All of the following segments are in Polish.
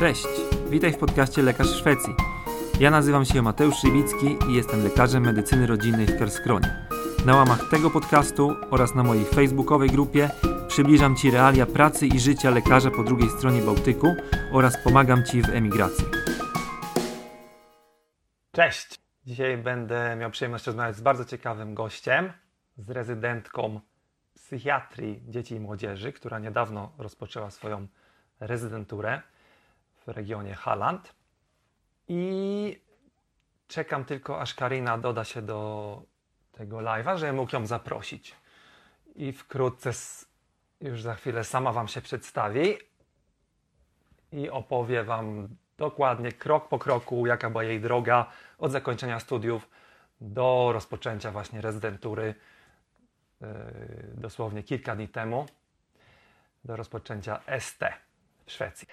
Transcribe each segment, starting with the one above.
Cześć, witaj w podcaście Lekarz Szwecji. Ja nazywam się Mateusz Szybicki i jestem lekarzem medycyny rodzinnej w Kerskronie. Na łamach tego podcastu oraz na mojej facebookowej grupie przybliżam Ci realia pracy i życia lekarza po drugiej stronie Bałtyku oraz pomagam Ci w emigracji. Cześć! Dzisiaj będę miał przyjemność rozmawiać z bardzo ciekawym gościem, z rezydentką psychiatrii dzieci i młodzieży, która niedawno rozpoczęła swoją rezydenturę regionie Halland. I czekam tylko, aż Karina doda się do tego live'a, żebym mógł ją zaprosić. I wkrótce, już za chwilę sama Wam się przedstawi i opowie Wam dokładnie, krok po kroku, jaka była jej droga od zakończenia studiów do rozpoczęcia właśnie rezydentury yy, dosłownie kilka dni temu, do rozpoczęcia ST w Szwecji.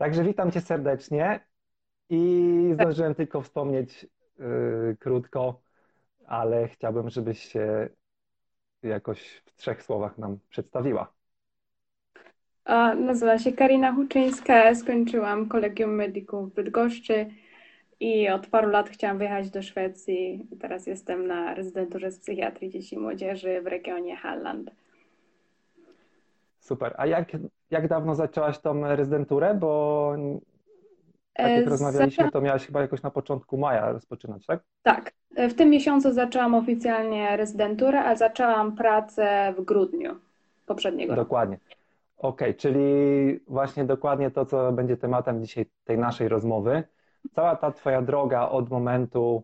Także witam Cię serdecznie i zdążyłem tylko wspomnieć yy, krótko, ale chciałbym, żebyś się jakoś w trzech słowach nam przedstawiła. A, nazywam się Karina Huczyńska, skończyłam Kolegium Medikum w Bydgoszczy i od paru lat chciałam wyjechać do Szwecji. Teraz jestem na rezydenturze z psychiatrii dzieci i młodzieży w regionie Halland. Super. A jak, jak dawno zaczęłaś tą rezydenturę? Bo tak jak e, rozmawialiśmy, to miałaś chyba jakoś na początku maja rozpoczynać, tak? Tak. E, w tym miesiącu zaczęłam oficjalnie rezydenturę, a zaczęłam pracę w grudniu poprzedniego roku. Dokładnie. Okej, okay, czyli właśnie dokładnie to, co będzie tematem dzisiaj tej naszej rozmowy. Cała ta Twoja droga od momentu,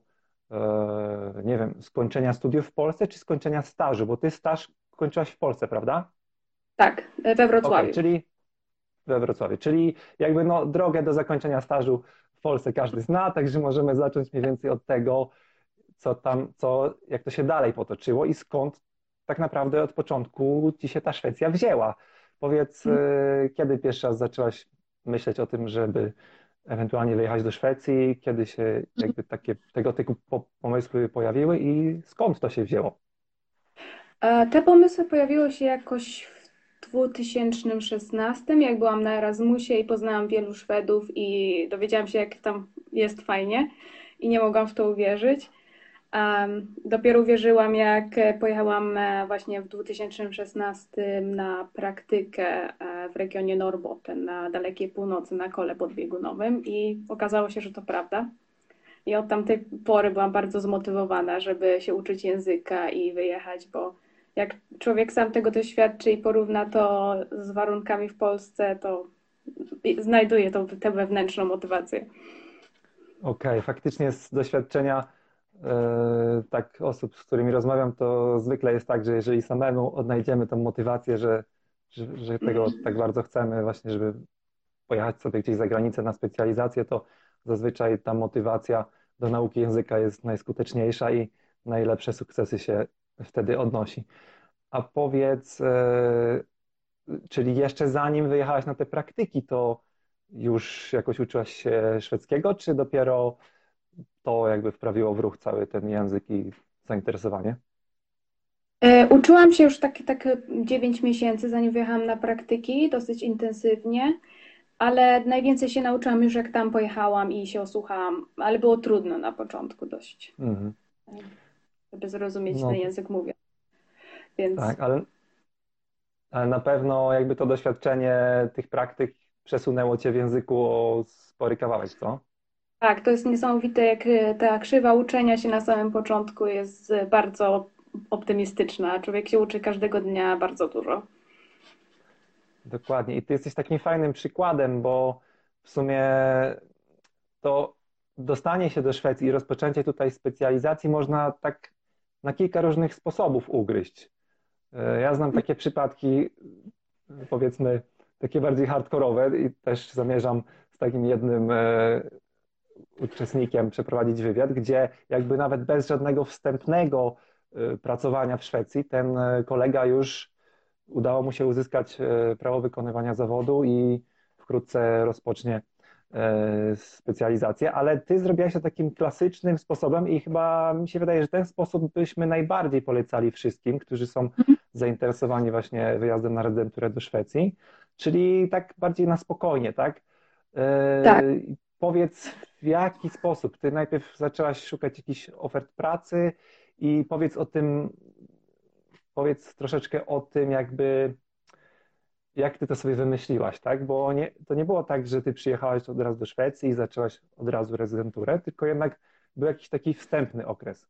e, nie wiem, skończenia studiów w Polsce, czy skończenia stażu, bo Ty staż kończyłaś w Polsce, prawda? Tak, we Wrocławiu. Okay, czyli we Wrocławiu, czyli jakby no, drogę do zakończenia stażu w Polsce każdy zna, także możemy zacząć mniej więcej od tego, co tam, co, jak to się dalej potoczyło i skąd tak naprawdę od początku ci się ta Szwecja wzięła. Powiedz, hmm. kiedy pierwszy raz zaczęłaś myśleć o tym, żeby ewentualnie wyjechać do Szwecji, kiedy się jakby takie tego typu pomysły pojawiły i skąd to się wzięło? E, te pomysły pojawiły się jakoś w 2016, jak byłam na Erasmusie i poznałam wielu Szwedów i dowiedziałam się, jak tam jest fajnie i nie mogłam w to uwierzyć. Um, dopiero uwierzyłam, jak pojechałam e, właśnie w 2016 na praktykę e, w regionie Norbotten na dalekiej północy na kole podbiegunowym i okazało się, że to prawda. I od tamtej pory byłam bardzo zmotywowana, żeby się uczyć języka i wyjechać, bo jak człowiek sam tego doświadczy i porówna to z warunkami w Polsce, to znajduje to, tę wewnętrzną motywację. Okej, okay, faktycznie z doświadczenia e, tak osób, z którymi rozmawiam, to zwykle jest tak, że jeżeli samemu odnajdziemy tę motywację, że, że, że tego tak bardzo chcemy właśnie, żeby pojechać sobie gdzieś za granicę na specjalizację, to zazwyczaj ta motywacja do nauki języka jest najskuteczniejsza i najlepsze sukcesy się wtedy odnosi. A powiedz, e, czyli jeszcze zanim wyjechałaś na te praktyki, to już jakoś uczyłaś się szwedzkiego, czy dopiero to jakby wprawiło w ruch cały ten język i zainteresowanie? E, uczyłam się już takie, takie 9 miesięcy, zanim wyjechałam na praktyki, dosyć intensywnie, ale najwięcej się nauczyłam już jak tam pojechałam i się osłuchałam, ale było trudno na początku dość. Mhm żeby zrozumieć no. ten język mówię. Więc... Tak, ale, ale na pewno jakby to doświadczenie tych praktyk przesunęło cię w języku o spory kawałek, co? Tak, to jest niesamowite, jak ta krzywa uczenia się na samym początku jest bardzo optymistyczna. Człowiek się uczy każdego dnia bardzo dużo. Dokładnie. I ty jesteś takim fajnym przykładem, bo w sumie to dostanie się do Szwecji i rozpoczęcie tutaj specjalizacji można tak na kilka różnych sposobów ugryźć. E, ja znam takie przypadki, powiedzmy, takie bardziej hardkorowe i też zamierzam z takim jednym e, uczestnikiem przeprowadzić wywiad, gdzie jakby nawet bez żadnego wstępnego e, pracowania w Szwecji ten kolega już udało mu się uzyskać prawo wykonywania zawodu i wkrótce rozpocznie specjalizację, ale ty zrobiłaś to takim klasycznym sposobem i chyba mi się wydaje, że ten sposób byśmy najbardziej polecali wszystkim, którzy są zainteresowani właśnie wyjazdem na rezydenturę do Szwecji, czyli tak bardziej na spokojnie, tak? E, Tak. Powiedz, w jaki sposób? Ty najpierw zaczęłaś szukać jakichś ofert pracy i powiedz o tym, powiedz troszeczkę o tym, jakby jak ty to sobie wymyśliłaś, tak? Bo nie, to nie było tak, że ty przyjechałaś od razu do Szwecji i zaczęłaś od razu rezydenturę, tylko jednak był jakiś taki wstępny okres.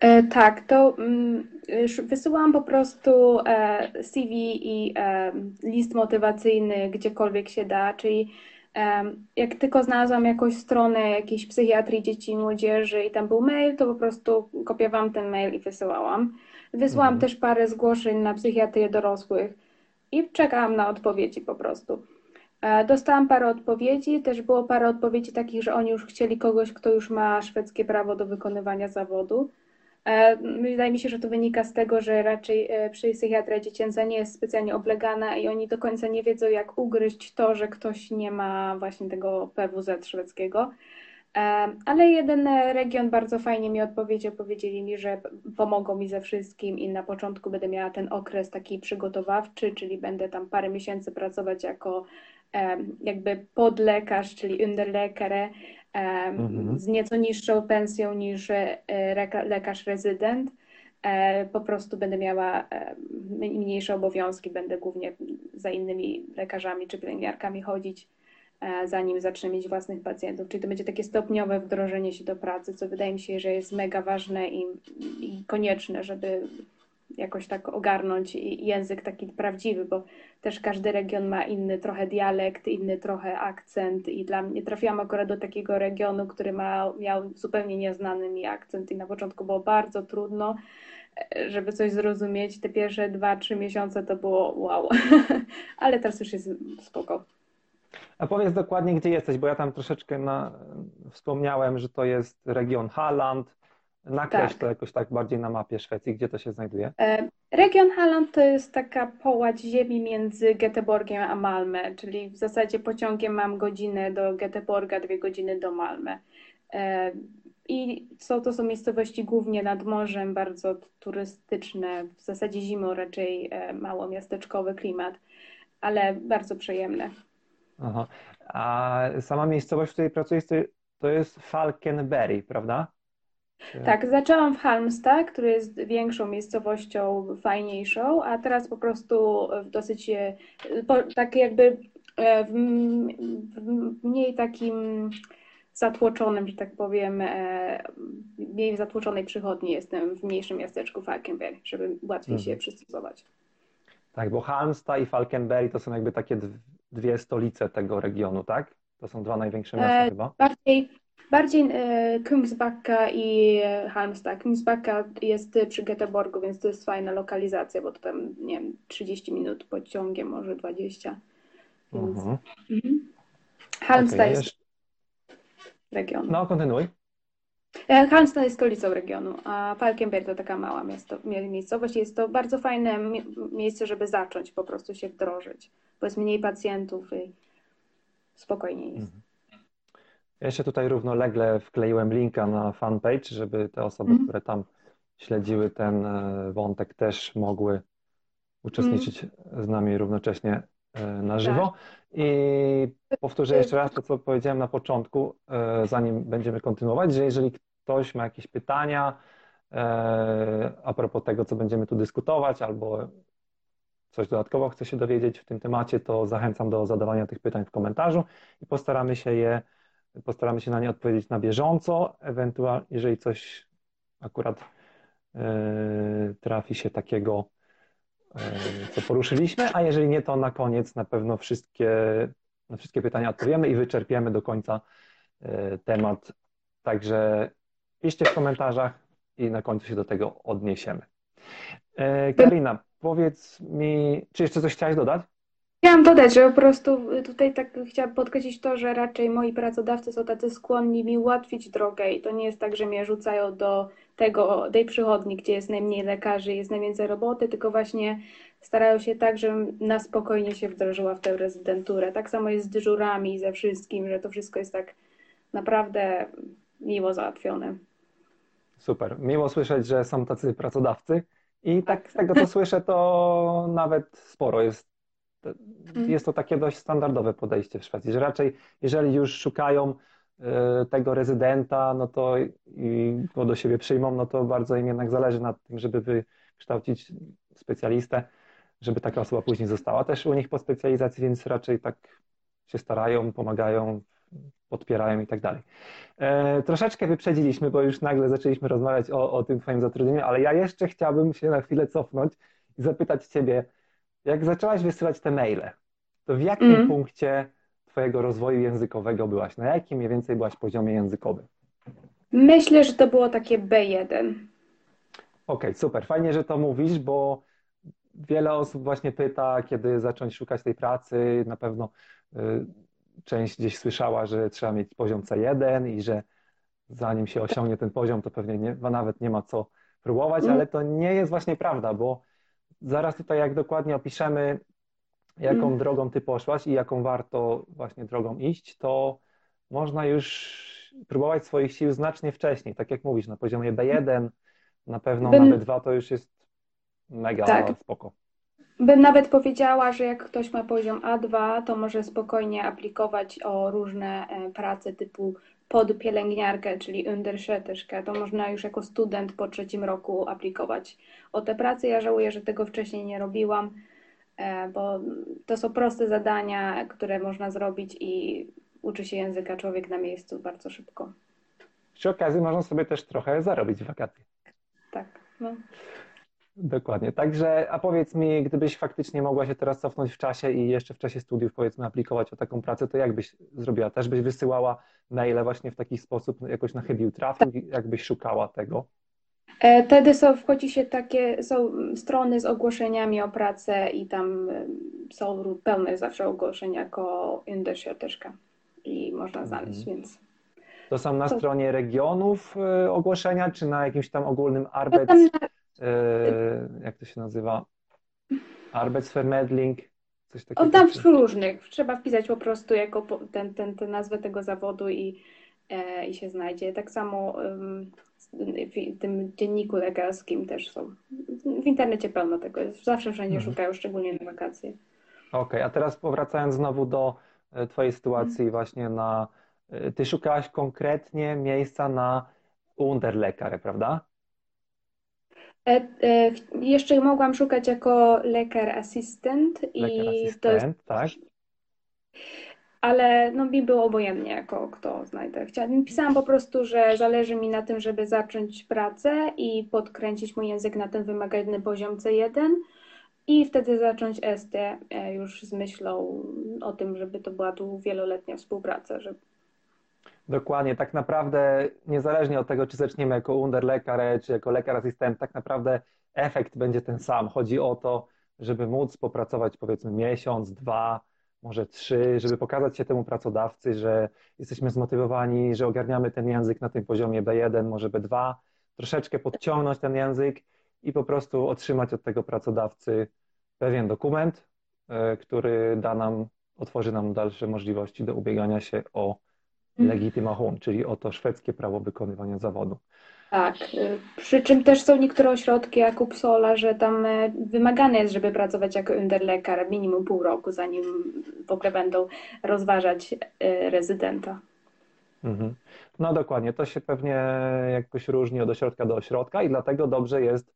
E, tak, to mm, już wysyłałam po prostu e, CV i e, list motywacyjny gdziekolwiek się da, czyli jak tylko znalazłam jakąś stronę jakiejś psychiatrii dzieci i młodzieży i tam był mail, to po prostu kopiowałam ten mail i wysyłałam. Wysłałam Mhm. też parę zgłoszeń na psychiatrię dorosłych i czekałam na odpowiedzi po prostu. E, Dostałam parę odpowiedzi, też było parę odpowiedzi takich, że oni już chcieli kogoś, kto już ma szwedzkie prawo do wykonywania zawodu. E, Wydaje mi się, że to wynika z tego, że raczej e, psychiatria dziecięca nie jest specjalnie oblegana i oni do końca nie wiedzą, jak ugryźć to, że ktoś nie ma właśnie tego PWZ szwedzkiego. E, Ale jeden e, region bardzo fajnie mi odpowiedział. Powiedzieli mi, że pomogą mi ze wszystkim i na początku będę miała ten okres taki przygotowawczy, czyli będę tam parę miesięcy pracować jako em, jakby podlekarz, czyli underläkare, em, Mhm. z nieco niższą pensją niż e, lekarz rezydent. E, Po prostu będę miała e, mniejsze obowiązki, będę głównie za innymi lekarzami czy pielęgniarkami chodzić e, zanim zacznę mieć własnych pacjentów. Czyli to będzie takie stopniowe wdrożenie się do pracy, co wydaje mi się, że jest mega ważne i, i konieczne, żeby jakoś tak ogarnąć język taki prawdziwy, bo też każdy region ma inny trochę dialekt, inny trochę akcent i dla mnie trafiłam akurat do takiego regionu, który ma, miał zupełnie nieznany mi akcent i na początku było bardzo trudno, e, żeby coś zrozumieć. Te pierwsze dwa, trzy miesiące to było wow, ale teraz już jest spoko. A powiedz dokładnie, gdzie jesteś, bo ja tam troszeczkę na, wspomniałem, że to jest region Halland. Nakreśl Tak. to jakoś tak bardziej na mapie Szwecji, gdzie to się znajduje. E, Region Halland to jest taka połać ziemi między Göteborgiem a Malmö, czyli w zasadzie pociągiem mam godzinę do Göteborga, dwie godziny do Malmö. E, I są, to są miejscowości głównie nad morzem, bardzo turystyczne, w zasadzie zimą raczej e, mało miasteczkowy klimat, ale bardzo przyjemne. Aha. A sama miejscowość, w której pracujesz, to, jest Falkenberg, prawda? Tak, zaczęłam w Halmstad, który jest większą miejscowością, fajniejszą, a teraz po prostu w dosyć e, po, tak jakby e, w, w mniej takim zatłoczonym, że tak powiem, e, mniej zatłoczonej przychodni jestem w mniejszym miasteczku Falkenberg, żeby łatwiej się Mhm. przystosować. Tak, bo Halmstad i Falkenberg to są jakby takie dwie stolice tego regionu, tak? To są dwa największe miasta E, chyba. Bardziej, bardziej e, Kungsbacka i e, Halmstad. Kungsbacka jest przy Göteborgu, więc to jest fajna lokalizacja, bo to tam, nie wiem, 30 minut pociągiem, może 20. Więc Mhm. mhm. Halmstad a jest jeszcze... region. No, kontynuuj. E, Halmstad jest stolicą regionu, a Falkenberg to taka mała miasto, mie- miejscowość. Jest to bardzo fajne mie- miejsce, żeby zacząć po prostu się wdrożyć, bo jest mniej pacjentów i spokojniej jest. Mhm. Ja jeszcze tutaj równolegle wkleiłem linka na fanpage, żeby te osoby, Mhm. które tam śledziły ten e, wątek, też mogły uczestniczyć z nami równocześnie e, na żywo. I powtórzę jeszcze raz to, co powiedziałem na początku, e, zanim będziemy kontynuować, że jeżeli ktoś ma jakieś pytania a propos tego, co będziemy tu dyskutować, albo coś dodatkowo chce się dowiedzieć w tym temacie, to zachęcam do zadawania tych pytań w komentarzu i postaramy się je, postaramy się na nie odpowiedzieć na bieżąco, ewentualnie jeżeli coś akurat e, trafi się takiego, e, co poruszyliśmy, a jeżeli nie, to na koniec na pewno wszystkie, na wszystkie pytania odpowiemy i wyczerpiemy do końca e, temat. Także piszcie w komentarzach i na końcu się do tego odniesiemy. Karina, powiedz mi, czy jeszcze coś chciałaś dodać? Chciałam dodać, że po prostu tutaj tak chciałam podkreślić to, że raczej moi pracodawcy są tacy skłonni mi ułatwić drogę i to nie jest tak, że mnie rzucają do tego, tej przychodni, gdzie jest najmniej lekarzy, jest najwięcej roboty, tylko właśnie starają się tak, żebym na spokojnie się wdrożyła w tę rezydenturę. Tak samo jest z dyżurami, ze wszystkim, że to wszystko jest tak naprawdę miło załatwione. Super. Miło słyszeć, że są tacy pracodawcy. I tak z tego, co słyszę, to nawet sporo jest. Jest to takie dość standardowe podejście w Szwecji, że raczej jeżeli już szukają e, tego rezydenta, no to i go do siebie przyjmą, no to bardzo im jednak zależy na tym, żeby wykształcić specjalistę, żeby taka osoba później została też u nich po specjalizacji, więc raczej tak się starają, pomagają, podpierają i tak dalej. E, troszeczkę wyprzedziliśmy, bo już nagle zaczęliśmy rozmawiać o, o tym Twoim zatrudnieniu, ale ja jeszcze chciałbym się na chwilę cofnąć i zapytać Ciebie, jak zaczęłaś wysyłać te maile, to w jakim Mm. punkcie Twojego rozwoju językowego byłaś? Na jakim mniej więcej byłaś poziomie językowym? Myślę, że to było takie B1. Okej, super. Fajnie, że to mówisz, bo wiele osób właśnie pyta, kiedy zacząć szukać tej pracy. Na pewno y, część gdzieś słyszała, że trzeba mieć poziom C1 i że zanim się osiągnie ten poziom, to pewnie nie, nawet nie ma co próbować, Mm. ale to nie jest właśnie prawda, bo zaraz tutaj jak dokładnie opiszemy, jaką Mm. drogą ty poszłaś i jaką warto właśnie drogą iść, to można już próbować swoich sił znacznie wcześniej. Tak jak mówisz, na poziomie B1, na pewno Bym- na B2 to już jest mega Tak. spoko. Bym nawet powiedziała, że jak ktoś ma poziom A2, to może spokojnie aplikować o różne e, prace typu podpielęgniarkę, czyli Undersköterska. To można już jako student po trzecim roku aplikować o te prace. Ja żałuję, że tego wcześniej nie robiłam, e, bo to są proste zadania, które można zrobić i uczy się języka człowiek na miejscu bardzo szybko. Przy okazji można sobie też trochę zarobić w wakacje. Tak, no. Dokładnie. Także, a powiedz mi, gdybyś faktycznie mogła się teraz cofnąć w czasie i jeszcze w czasie studiów, powiedzmy, aplikować o taką pracę, to jak byś zrobiła? Też byś wysyłała maile właśnie w taki sposób, jakoś na chybił trafił, jakbyś szukała tego? E, Wtedy są, wchodzi się takie, są strony z ogłoszeniami o pracę i tam e, są pełne zawsze ogłoszenia jako Undersköterska i można znaleźć, Mhm. więc To są na To- stronie regionów y, ogłoszenia, czy na jakimś tam ogólnym no tam, y, jak to się nazywa? Arbeitsvermedling, coś o, takiego. tam czy- w różnych, trzeba wpisać po prostu jako ten, ten, ten nazwę tego zawodu i, e, i się znajdzie. Tak samo w tym dzienniku lekarskim też są. W internecie pełno tego jest, zawsze wszędzie Mhm. szukają, szczególnie na wakacje. Okej, a teraz powracając znowu do e, Twojej Mhm. sytuacji właśnie na, e, Ty szukałaś konkretnie miejsca na Unterlekarę, prawda? E, e, jeszcze mogłam szukać jako lekar asystent i to jest, asystent, tak? ale no mi było obojętnie jako kto znajdę. Chciałam, pisałam po prostu, że zależy mi na tym, żeby zacząć pracę i podkręcić mój język na ten wymagany poziom C1 i wtedy zacząć ST e, już z myślą o tym, żeby to była tu wieloletnia współpraca, że Dokładnie, tak naprawdę niezależnie od tego, czy zaczniemy jako Unterlekarę, czy jako lekar asystent, tak naprawdę efekt będzie ten sam. Chodzi o to, żeby móc popracować powiedzmy miesiąc, dwa, może trzy, żeby pokazać się temu pracodawcy, że jesteśmy zmotywowani, że ogarniamy ten język na tym poziomie B1, może B2, troszeczkę podciągnąć ten język i po prostu otrzymać od tego pracodawcy pewien dokument, e, który da nam, otworzy nam dalsze możliwości do ubiegania się o Legitimation, czyli o to szwedzkie prawo wykonywania zawodu. Tak, y, przy czym też są niektóre ośrodki jak Uppsala, że tam y, wymagane jest, żeby pracować jako underlekar minimum pół roku, zanim w ogóle będą rozważać y, rezydenta. Mhm. No dokładnie, to się pewnie jakoś różni od ośrodka do ośrodka i dlatego dobrze jest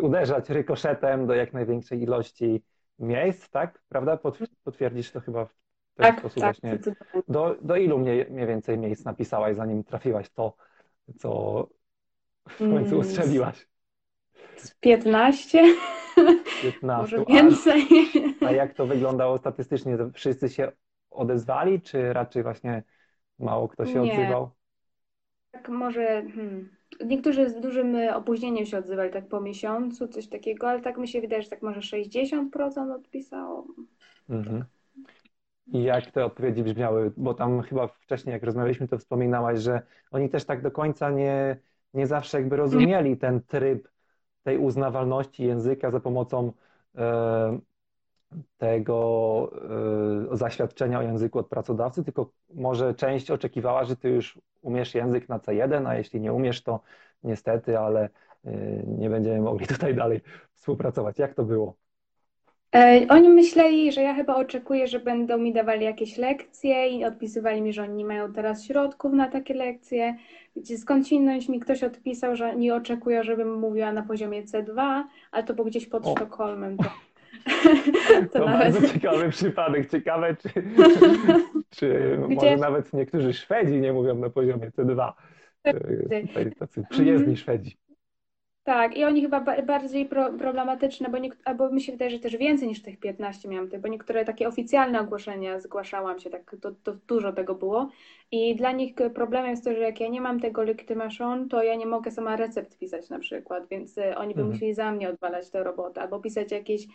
uderzać rykoszetem do jak największej ilości miejsc, tak? Prawda? Pot- Potwierdzisz to chyba w Tak, sposób tak, właśnie. Do, do ilu mniej, mniej więcej miejsc napisałaś, zanim trafiłaś to, co w końcu Mm, ustrzeliłaś? Z 15, 15. może A- więcej. A jak to wyglądało statystycznie? Wszyscy się odezwali, czy raczej właśnie mało kto się Nie. odzywał? Tak może, hmm. Niektórzy z dużym y, opóźnieniem się odzywali, tak po miesiącu, coś takiego, ale tak mi się wydaje, że tak może 60% odpisało. Mhm. I jak te odpowiedzi brzmiały? Bo tam chyba wcześniej, jak rozmawialiśmy, to wspominałaś, że oni też tak do końca nie, nie zawsze jakby rozumieli ten tryb tej uznawalności języka za pomocą e, tego e, zaświadczenia o języku od pracodawcy, tylko może część oczekiwała, że ty już umiesz język na C1, a jeśli nie umiesz, to niestety, ale e, nie będziemy mogli tutaj dalej współpracować. Jak to było? E, Oni myśleli, że ja chyba oczekuję, że będą mi dawali jakieś lekcje i odpisywali mi, że oni nie mają teraz środków na takie lekcje. Gdzie skądinąć mi ktoś odpisał, że nie oczekują, żebym mówiła na poziomie C2, ale to było gdzieś pod O. Sztokholmem. To, To to nawet bardzo ciekawy przypadek. Ciekawe, czy, czy może Gdzie- nawet niektórzy Szwedzi nie mówią na poziomie C2. E, Tutaj tacy przyjezdni Szwedzi. Tak, i oni chyba ba bardziej pro problematyczne, bo albo mi się wydaje, że też więcej niż tych 15 miałam, bo niektóre takie oficjalne ogłoszenia zgłaszałam się, tak to, to dużo tego było. I dla nich problemem jest to, że jak ja nie mam tego legitymation, to ja nie mogę sama recept pisać na przykład, więc y, oni by Mhm. musieli za mnie odwalać tę robotę, albo pisać jakieś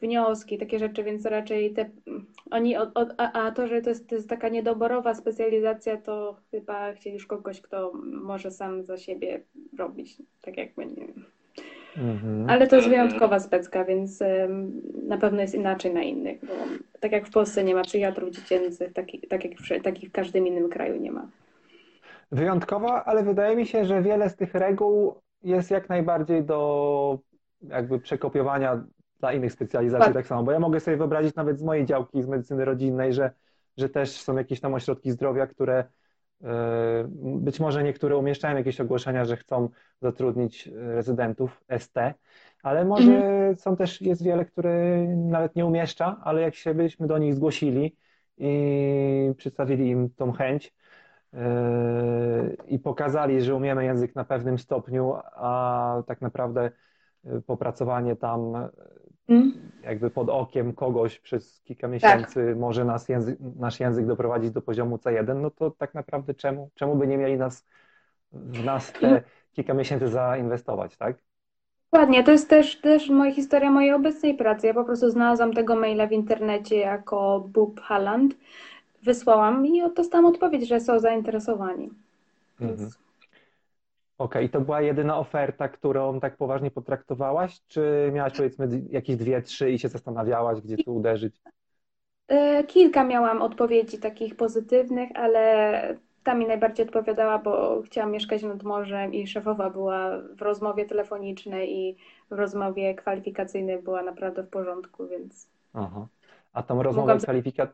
wnioski, takie rzeczy, więc raczej te oni od, od, a, a to, że to jest, to jest taka niedoborowa specjalizacja, to chyba chcieli już kogoś, kto może sam za siebie robić, tak jakby nie wiem. Mhm. Ale to jest wyjątkowa specka, więc na pewno jest inaczej na innych, bo tak jak w Polsce nie ma psychiatrów dziecięcych, taki, tak jak w, takich w każdym innym kraju nie ma. Wyjątkowa, ale wydaje mi się, że wiele z tych reguł jest jak najbardziej do jakby przekopiowania dla innych specjalizacji Tak. tak samo, bo ja mogę sobie wyobrazić nawet z mojej działki z medycyny rodzinnej, że, że też są jakieś tam ośrodki zdrowia, które być może niektóre umieszczają jakieś ogłoszenia, że chcą zatrudnić e, rezydentów ST, ale może są też, jest wiele, które nawet nie umieszcza, ale jak się byśmy do nich zgłosili i przedstawili im tą chęć, Yy, i pokazali, że umiemy język na pewnym stopniu, a tak naprawdę yy, popracowanie tam? Jakby pod okiem kogoś przez kilka miesięcy może nas język, nasz język doprowadzić do poziomu C1, no to tak naprawdę czemu, czemu by nie mieli nas, w nas te kilka miesięcy zainwestować, tak? Dokładnie, to jest też, też moja historia mojej obecnej pracy. Ja po prostu znalazłam tego maila w internecie jako Bub Halland, wysłałam i dostałam odpowiedź, że są zainteresowani. Mhm. Więc- Okej, i to była jedyna oferta, którą tak poważnie potraktowałaś, czy miałaś powiedzmy jakieś dwie, trzy i się zastanawiałaś, gdzie tu uderzyć? E, Kilka miałam odpowiedzi takich pozytywnych, ale ta mi najbardziej odpowiadała, bo chciałam mieszkać nad morzem i szefowa była w rozmowie telefonicznej i w rozmowie kwalifikacyjnej była naprawdę w porządku, więc Aha. A tą rozmowę Mogłam za- kwalifika...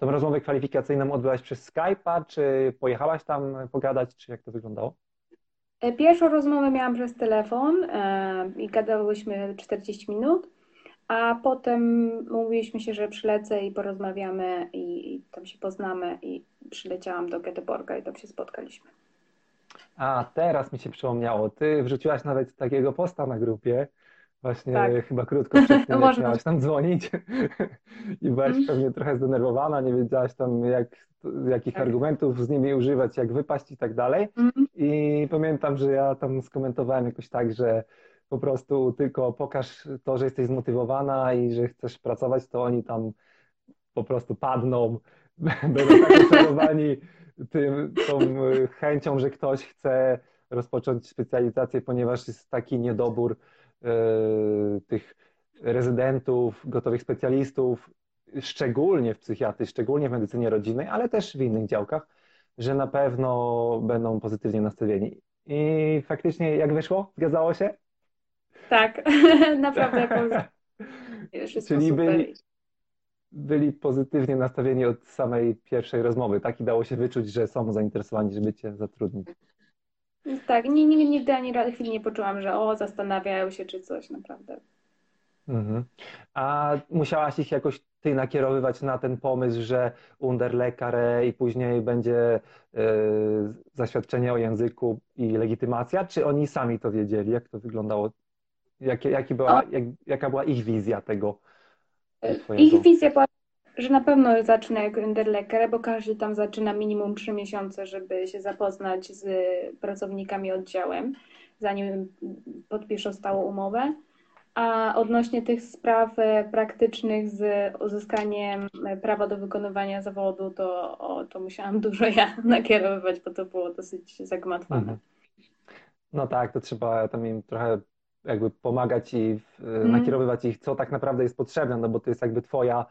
Tą rozmowę kwalifikacyjną odbyłaś przez Skype'a, czy pojechałaś tam pogadać, czy jak to wyglądało? E, Pierwszą rozmowę miałam przez telefon e, i gadałyśmy 40 minut, a potem umówiliśmy się, że przylecę i porozmawiamy i, i tam się poznamy i przyleciałam do Göteborga i tam się spotkaliśmy. A, teraz mi się przypomniało. Ty wrzuciłaś nawet takiego posta na grupie, właśnie Tak. chyba krótko przed tym, jak miałaś tam dzwonić i byłaś Mm. pewnie trochę zdenerwowana, nie wiedziałaś tam jak, jakich Tak. argumentów z nimi używać, jak wypaść i tak dalej. Mhm. I pamiętam, że ja tam skomentowałem jakoś tak, że po prostu tylko pokaż to, że jesteś zmotywowana i że chcesz pracować, to oni tam po prostu padną, będą tak oczarowani tym, tą chęcią, że ktoś chce rozpocząć specjalizację, ponieważ jest taki niedobór tych rezydentów, gotowych specjalistów, szczególnie w psychiatrii, szczególnie w medycynie rodzinnej, ale też w innych działkach, że na pewno będą pozytywnie nastawieni. I faktycznie jak wyszło? Zgadzało się? Tak, naprawdę Czyli byli, byli pozytywnie nastawieni od samej pierwszej rozmowy, tak? I dało się wyczuć, że są zainteresowani, żeby cię zatrudnić. Tak, ni- ni- nigdy ani chwili nie poczułam, że o, zastanawiają się czy coś, naprawdę. Mhm. A musiałaś ich jakoś ty nakierowywać na ten pomysł, że Underlekarę i później będzie e, zaświadczenie o języku i legitymacja, czy oni sami to wiedzieli? Jak to wyglądało? Jakie, jaki była, jak, jaka była ich wizja tego twojego? Ich wizja była, że na pewno zaczyna jako Underlecker, bo każdy tam zaczyna minimum 3 miesiące, żeby się zapoznać z pracownikami oddziałem, zanim podpiszą stałą umowę. A odnośnie tych spraw praktycznych z uzyskaniem prawa do wykonywania zawodu, to, o, to musiałam dużo ja nakierowywać, bo to było dosyć zagmatwane. Mhm. No tak, to trzeba tam im trochę jakby pomagać i Mhm. nakierowywać ich, co tak naprawdę jest potrzebne, no bo to jest jakby twoja,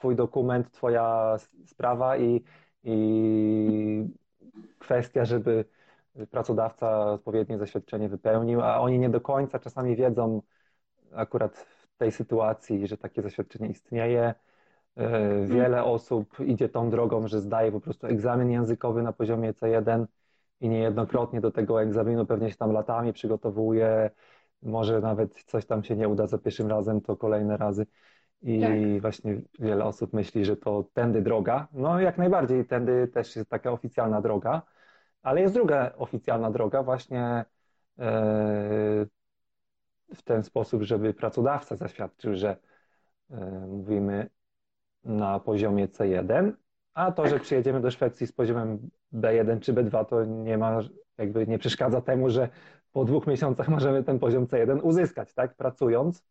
twój dokument, twoja sprawa i, i kwestia, żeby pracodawca odpowiednie zaświadczenie wypełnił, a oni nie do końca czasami wiedzą akurat w tej sytuacji, że takie zaświadczenie istnieje. E, Wiele osób idzie tą drogą, że zdaje po prostu egzamin językowy na poziomie C1 i niejednokrotnie do tego egzaminu pewnie się tam latami przygotowuje. Może nawet coś tam się nie uda za pierwszym razem, to kolejne razy. I Tak. właśnie wiele osób myśli, że to tędy droga. No jak najbardziej, tędy też jest taka oficjalna droga, ale jest druga oficjalna droga, właśnie e, w ten sposób, żeby pracodawca zaświadczył, że e, mówimy na poziomie C1, a to, że przyjedziemy do Szwecji z poziomem B1 czy B2, to nie ma, jakby nie przeszkadza temu, że po dwóch miesiącach możemy ten poziom C1 uzyskać, tak? Pracując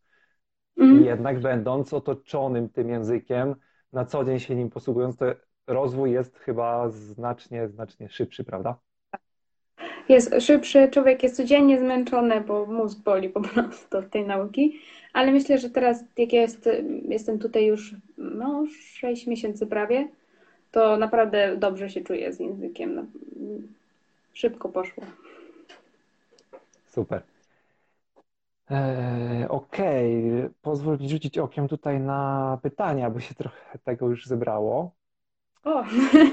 i Mhm. jednak będąc otoczonym tym językiem, na co dzień się nim posługując, to rozwój jest chyba znacznie, znacznie szybszy, prawda? Jest szybszy, człowiek jest codziennie zmęczony, bo mózg boli po prostu od tej nauki, ale myślę, że teraz jak ja jest, jestem tutaj już no, 6 miesięcy prawie, to naprawdę dobrze się czuję z językiem. No, Szybko poszło. Super. Eee, okej, pozwól mi rzucić okiem tutaj na pytania, bo się trochę tego już zebrało. O,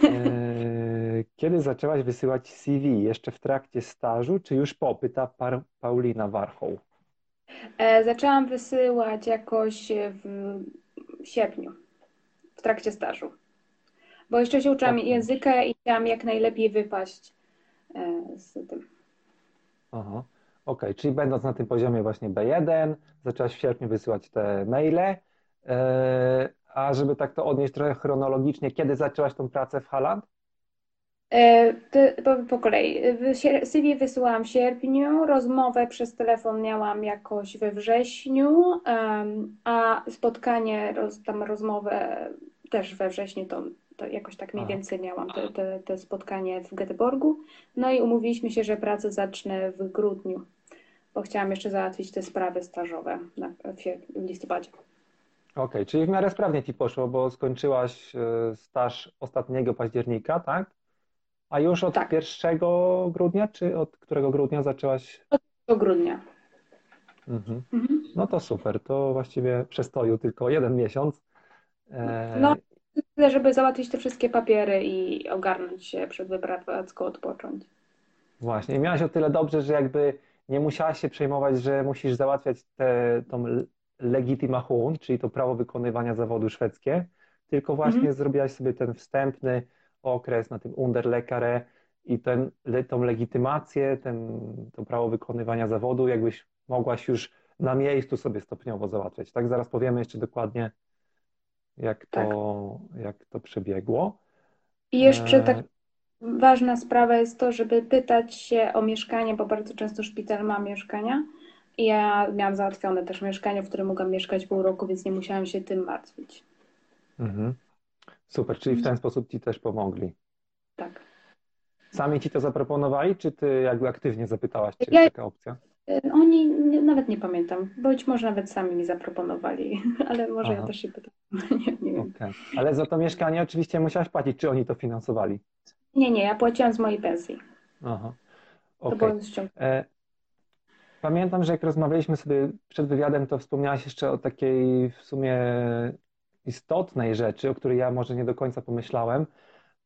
Eee, Kiedy zaczęłaś wysyłać CV? Jeszcze w trakcie stażu, czy już po? Pyta Paulina Warchoł. E, zaczęłam wysyłać jakoś w sierpniu, w trakcie stażu, bo jeszcze się uczyłam Okej. języka i chciałam jak najlepiej wypaść e, z tym. Aha. Okej, czyli będąc na tym poziomie właśnie B1, zaczęłaś w sierpniu wysyłać te maile. Eee, a żeby tak to odnieść trochę chronologicznie, kiedy zaczęłaś tą pracę w Halland? E, to- po, po kolei. CV wysyłałam w sierpniu, rozmowę przez telefon miałam jakoś we wrześniu, a spotkanie, tam rozmowę też we wrześniu, to, to jakoś tak mniej więcej miałam te, te, te spotkanie w Göteborgu. No i umówiliśmy się, że pracę zacznę w grudniu, bo chciałam jeszcze załatwić te sprawy stażowe w, listopadzie. Okej, czyli w miarę sprawnie ci poszło, bo skończyłaś e, staż ostatniego października, tak? A już od Tak. 1 grudnia, czy od którego grudnia zaczęłaś? Do grudnia. Mhm. Mhm. No to super, to właściwie przestoju tylko jeden miesiąc. E, No. Tyle, żeby załatwić te wszystkie papiery i ogarnąć się przed wyprowadzką, odpocząć. Właśnie, miałaś o tyle dobrze, że jakby nie musiałaś się przejmować, że musisz załatwiać te, tą l- Legitimation, czyli to prawo wykonywania zawodu szwedzkie, tylko właśnie Mhm. zrobiłaś sobie ten wstępny okres na tym Underläkare i ten, tą legitymację, ten, to prawo wykonywania zawodu, jakbyś mogłaś już na miejscu sobie stopniowo załatwiać. Tak, zaraz powiemy jeszcze dokładnie, jak Tak. to, jak to przebiegło. I jeszcze E, tak ważna sprawa jest to, żeby pytać się o mieszkanie, bo bardzo często szpital ma mieszkania. Ja miałam załatwione też mieszkanie, w którym mogłam mieszkać pół roku, więc nie musiałam się tym martwić. Mhm. Super, czyli w ten sposób ci też pomogli. Tak. Sami ci to zaproponowali, czy ty jakby aktywnie zapytałaś, czy Ja- jest taka opcja? Y, Oni nie, nawet nie pamiętam, być może nawet sami mi zaproponowali, ale może ja Aha. też się pytam. Nie, nie wiem. Okej. Ale za to mieszkanie oczywiście musiałaś płacić, czy oni to finansowali? Nie, nie, ja płaciłam z mojej pensji. Aha. To Okej. było ściągnięte. E, Pamiętam, że jak rozmawialiśmy sobie przed wywiadem, to wspomniałaś jeszcze o takiej w sumie istotnej rzeczy, o której ja może nie do końca pomyślałem,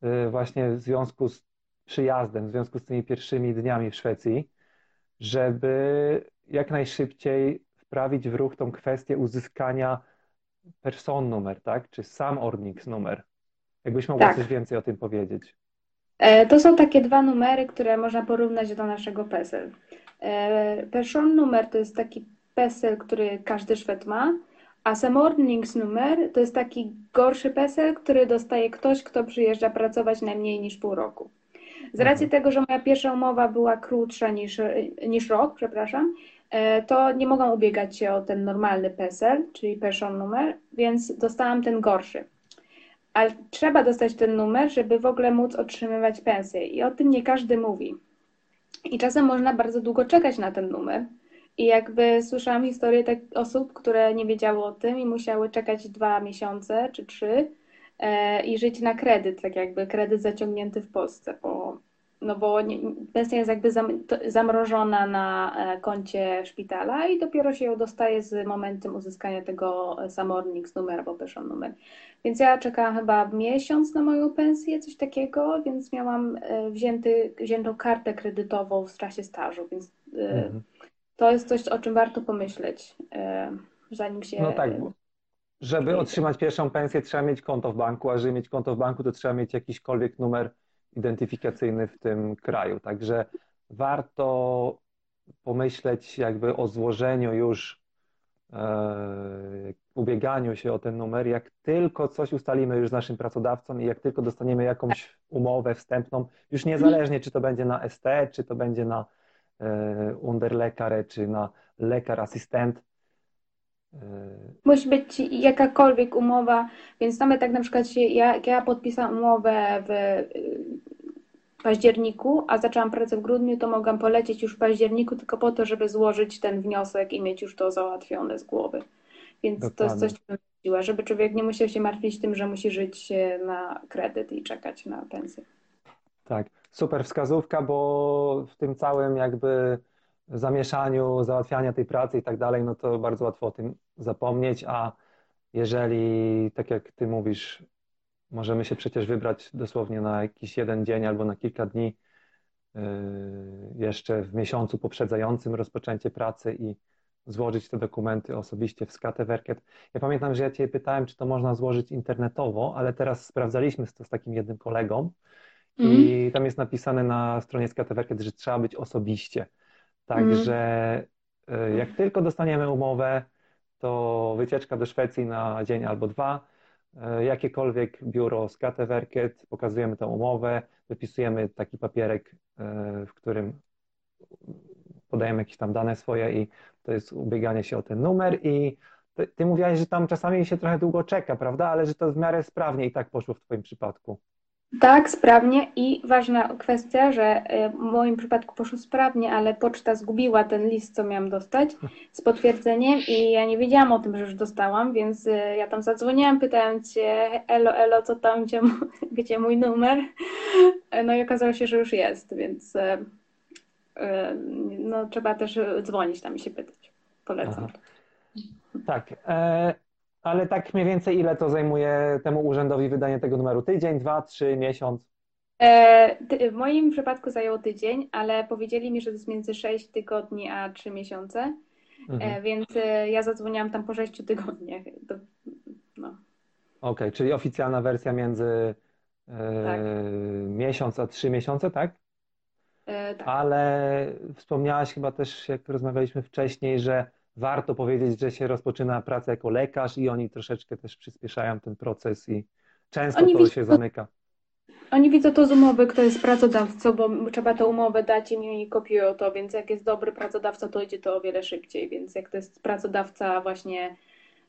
e, właśnie w związku z przyjazdem, w związku z tymi pierwszymi dniami w Szwecji, żeby jak najszybciej wprawić w ruch tą kwestię uzyskania personnumer, tak? Czy sam numer. Jakbyś mogła Tak. coś więcej o tym powiedzieć. E, To są takie dwa numery, które można porównać do naszego PESEL. E, Personnumer to jest taki PESEL, który każdy Szwed ma, a samordningsnummer to jest taki gorszy PESEL, który dostaje ktoś, kto przyjeżdża pracować najmniej niż pół roku. Z racji Mhm. tego, że moja pierwsza umowa była krótsza niż, niż rok, przepraszam, e, to nie mogłam ubiegać się o ten normalny PESEL, czyli pension numer, więc dostałam ten gorszy. Ale trzeba dostać ten numer, żeby w ogóle móc otrzymywać pensję. I o tym nie każdy mówi. I czasem można bardzo długo czekać na ten numer. I jakby słyszałam historię tak osób, które nie wiedziały o tym i musiały czekać dwa miesiące czy trzy e, i żyć na kredyt, tak jakby kredyt zaciągnięty w Polsce, bo, no bo nie, pensja jest jakby zam, to, zamrożona na e, koncie szpitala i dopiero się ją dostaje z momentem uzyskania tego e, Samornix numer albo pension numer. Więc ja czekałam chyba miesiąc na moją pensję, coś takiego, więc miałam e, wzięty, wziętą kartę kredytową w czasie stażu, więc Mhm. to jest coś, o czym warto pomyśleć, zanim się. No tak, bo żeby otrzymać pierwszą pensję, trzeba mieć konto w banku, a żeby mieć konto w banku, to trzeba mieć jakiśkolwiek numer identyfikacyjny w tym kraju. Także warto pomyśleć jakby o złożeniu już, e, ubieganiu się o ten numer, jak tylko coś ustalimy już z naszym pracodawcą i jak tylko dostaniemy jakąś umowę wstępną, już niezależnie czy to będzie na ST, czy to będzie na e, Unterlekarę, czy na lekar asystent, Musi być jakakolwiek umowa, więc nawet tak na przykład ja, jak ja podpisałam umowę w y, październiku, a zaczęłam pracę w grudniu, to mogłam polecieć już w październiku tylko po to, żeby złożyć ten wniosek i mieć już to załatwione z głowy. Więc to jest Dokładnie. coś, co bym żeby człowiek nie musiał się martwić tym, że musi żyć na kredyt i czekać na pensję. Tak, super wskazówka, bo w tym całym jakby zamieszaniu, załatwiania tej pracy i tak dalej, no to bardzo łatwo o tym zapomnieć, a jeżeli, tak jak ty mówisz, możemy się przecież wybrać dosłownie na jakiś jeden dzień albo na kilka dni, yy, jeszcze w miesiącu poprzedzającym rozpoczęcie pracy i złożyć te dokumenty osobiście w Skateverket. Ja pamiętam, że ja cię pytałem, czy to można złożyć internetowo, ale teraz sprawdzaliśmy to z takim jednym kolegą, i tam jest napisane na stronie Skateverket, że trzeba być osobiście. Także y, jak tylko dostaniemy umowę, to wycieczka do Szwecji na dzień albo dwa, y, jakiekolwiek biuro Skateverket, pokazujemy tę umowę, wypisujemy taki papierek, y, w którym podajemy jakieś tam dane swoje i to jest ubieganie się o ten numer i ty, ty mówiłaś, że tam czasami się trochę długo czeka, prawda? Ale że to w miarę sprawnie i tak poszło w twoim przypadku. Tak, sprawnie i ważna kwestia, że e, w moim przypadku poszło sprawnie, ale poczta zgubiła ten list, co miałam dostać z potwierdzeniem i ja nie wiedziałam o tym, że już dostałam, więc e, ja tam zadzwoniłam, pytając się, elo, elo, co tam, gdzie, gdzie mój numer? E, No i okazało się, że już jest, więc e, e, no, trzeba też dzwonić tam i się pytać. Polecam. Aha. Tak, e, ale tak mniej więcej ile to zajmuje temu urzędowi wydanie tego numeru? Tydzień, dwa, trzy, miesiąc? E, w moim przypadku zajęło tydzień, ale powiedzieli mi, że to jest między 6 tygodni a 3 miesiące. Mhm. E, więc e, ja zadzwoniłam tam po 6 tygodniach. To, no. Okej, czyli oficjalna wersja między e, Tak. miesiąc a trzy miesiące, tak? E, tak. Ale wspomniałaś chyba też, jak rozmawialiśmy wcześniej, że warto powiedzieć, że się rozpoczyna pracę jako lekarz i oni troszeczkę też przyspieszają ten proces i często Oni to widzą- się zamyka. Oni widzą to z umowy, kto jest pracodawcą, bo trzeba tę umowę dać im i oni kopiują to, więc jak jest dobry pracodawca, to idzie to o wiele szybciej, więc jak to jest pracodawca właśnie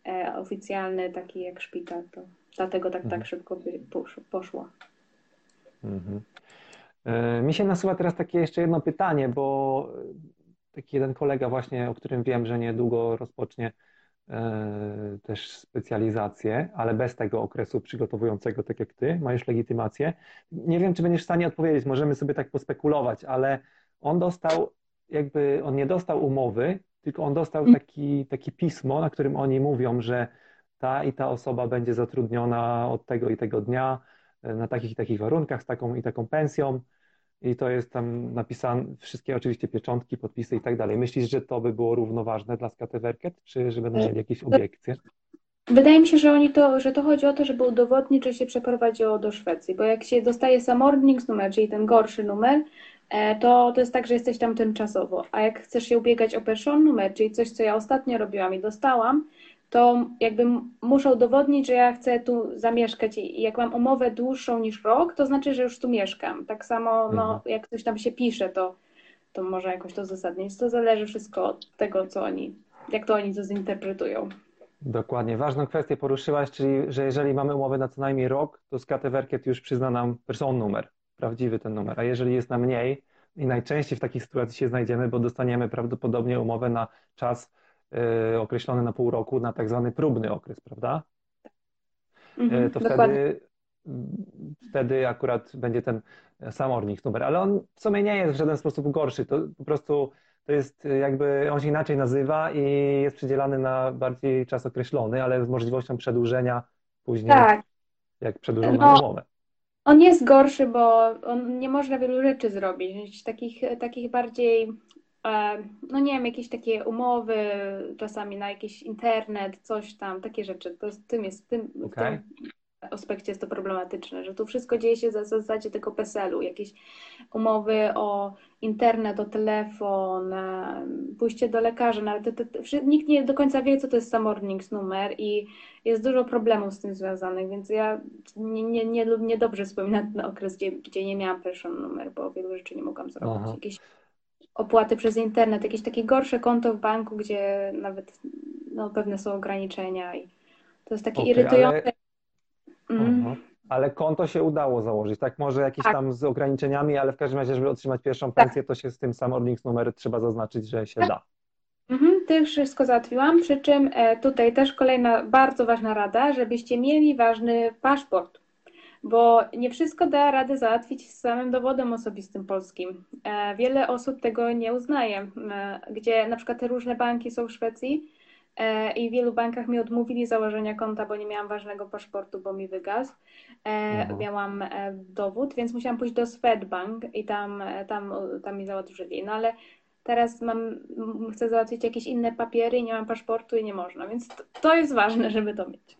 e, oficjalny, taki jak szpital, to dlatego tak, Mhm. tak szybko poszło. Mhm. E, Mi się nasuwa teraz takie jeszcze jedno pytanie, bo taki jeden kolega właśnie, o którym wiem, że niedługo rozpocznie e, też specjalizację, ale bez tego okresu przygotowującego, tak jak ty, ma już legitymację. Nie wiem, czy będziesz w stanie odpowiedzieć, możemy sobie tak pospekulować, ale on dostał, jakby on nie dostał umowy, tylko on dostał taki, takie pismo, na którym oni mówią, że ta i ta osoba będzie zatrudniona od tego i tego dnia e, na takich i takich warunkach, z taką i taką pensją. I to jest tam napisane, wszystkie oczywiście pieczątki, podpisy i tak dalej. Myślisz, że to by było równoważne dla Skateverket, czy że będą mieli jakieś obiekcje? Wydaje mi się, że oni to, że to chodzi o to, żeby udowodnić, że się przeprowadziło do Szwecji, bo jak się dostaje Samordnings numer, czyli ten gorszy numer, e, to, to jest tak, że jesteś tam tymczasowo, a jak chcesz się ubiegać o pension numer, czyli coś, co ja ostatnio robiłam i dostałam, to jakby muszę udowodnić, że ja chcę tu zamieszkać i jak mam umowę dłuższą niż rok, to znaczy, że już tu mieszkam. Tak samo, Mhm. no, jak coś tam się pisze, to, to może jakoś to uzasadnić. To zależy wszystko od tego, co oni, jak to oni to zinterpretują. Dokładnie. Ważną kwestię poruszyłaś, czyli że jeżeli mamy umowę na co najmniej rok, to Skatteverket już przyzna nam person numer, prawdziwy ten numer. A jeżeli jest na mniej, i najczęściej w takiej sytuacji się znajdziemy, bo dostaniemy prawdopodobnie umowę na czas określony na pół roku, na tak zwany próbny okres, prawda? Mhm, Y, to dokładnie. wtedy, wtedy akurat będzie ten sam numer, ale on w sumie nie jest w żaden sposób gorszy. To po prostu to jest y, jakby, on się inaczej nazywa i jest przydzielany na bardziej czas określony, ale z możliwością przedłużenia później, Tak. jak przedłużą nam No, umowę. On jest gorszy, bo on nie można wielu rzeczy zrobić. Takich, takich bardziej, no nie wiem, jakieś takie umowy, czasami na jakiś internet, coś tam, takie rzeczy. To z tym jest, w tym, w Okej. tym aspekcie jest to problematyczne, że tu wszystko dzieje się za zasadzie tego PESEL-u, jakieś umowy o internet, o telefon, e, pójście do lekarza, nawet te, te, te, wszy- nikt nie do końca wie, co to jest Samordnings numer i jest dużo problemów z tym związanych, więc ja nie, nie, nie, nie dobrze wspominam ten okres, gdzie, gdzie nie miałam person numer, bo wielu rzeczy nie mogłam zrobić. Jakieś opłaty przez internet, jakieś takie gorsze konto w banku, gdzie nawet no, pewne są ograniczenia i to jest takie Okej, irytujące. ale, Mm. ale konto się udało założyć, tak? Może jakieś Tak. tam z ograniczeniami, ale w każdym razie, żeby otrzymać pierwszą Tak. pensję, to się z tym sam Ornix numer trzeba zaznaczyć, że się Tak. da. Mhm, też wszystko załatwiłam, przy czym e, tutaj też kolejna bardzo ważna rada, żebyście mieli ważny paszport, bo nie wszystko da radę załatwić z samym dowodem osobistym polskim. E, wiele osób tego nie uznaje, e, gdzie na przykład te różne banki są w Szwecji e, i w wielu bankach mi odmówili założenia konta, bo nie miałam ważnego paszportu, bo mi wygasł. Mhm. miałam dowód, więc musiałam pójść do Swedbank i tam, tam, tam mi załatwili. No ale Teraz mam, chcę załatwić jakieś inne papiery i nie mam paszportu i nie można, więc to, to jest ważne, żeby to mieć.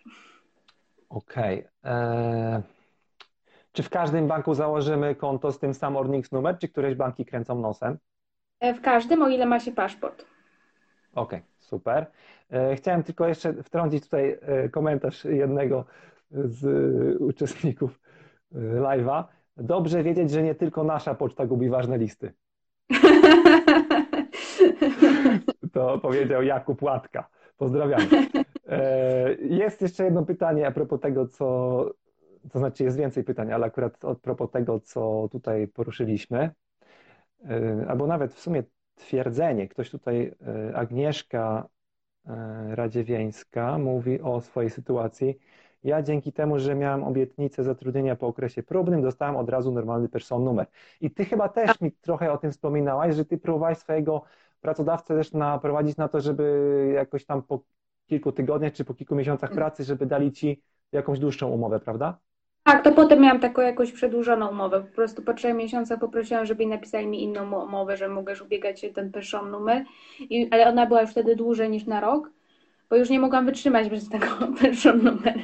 Okej. Eee, Czy w każdym banku założymy konto z tym sam Ornix numer, czy któreś banki kręcą nosem? E, W każdym, o ile ma się paszport. Okej, super. E, Chciałem tylko jeszcze wtrącić tutaj e, komentarz jednego z uczestników live'a. Dobrze wiedzieć, że nie tylko nasza poczta gubi ważne listy. To powiedział Jakub Łatka. Pozdrawiamy. E, Jest jeszcze jedno pytanie a propos tego, co, to znaczy jest więcej pytań, ale akurat a propos tego, co tutaj poruszyliśmy, E, albo nawet w sumie twierdzenie. Ktoś tutaj, e, Agnieszka e, Radziewięńska mówi o swojej sytuacji. Ja dzięki temu, że miałam obietnicę zatrudnienia po okresie próbnym, dostałam od razu normalny person numer. I ty chyba też mi trochę o tym wspominałaś, że ty próbowałaś swojego pracodawcę też naprowadzić na to, żeby jakoś tam po kilku tygodniach czy po kilku miesiącach pracy, żeby dali ci jakąś dłuższą umowę, prawda? Tak, to potem miałam taką jakąś przedłużoną umowę. Po prostu po trzech miesiącach poprosiłam, żeby napisali mi inną umowę, że mogę już ubiegać się ten person numer, I, ale ona była już wtedy dłużej niż na rok, bo już nie mogłam wytrzymać bez tego person numer.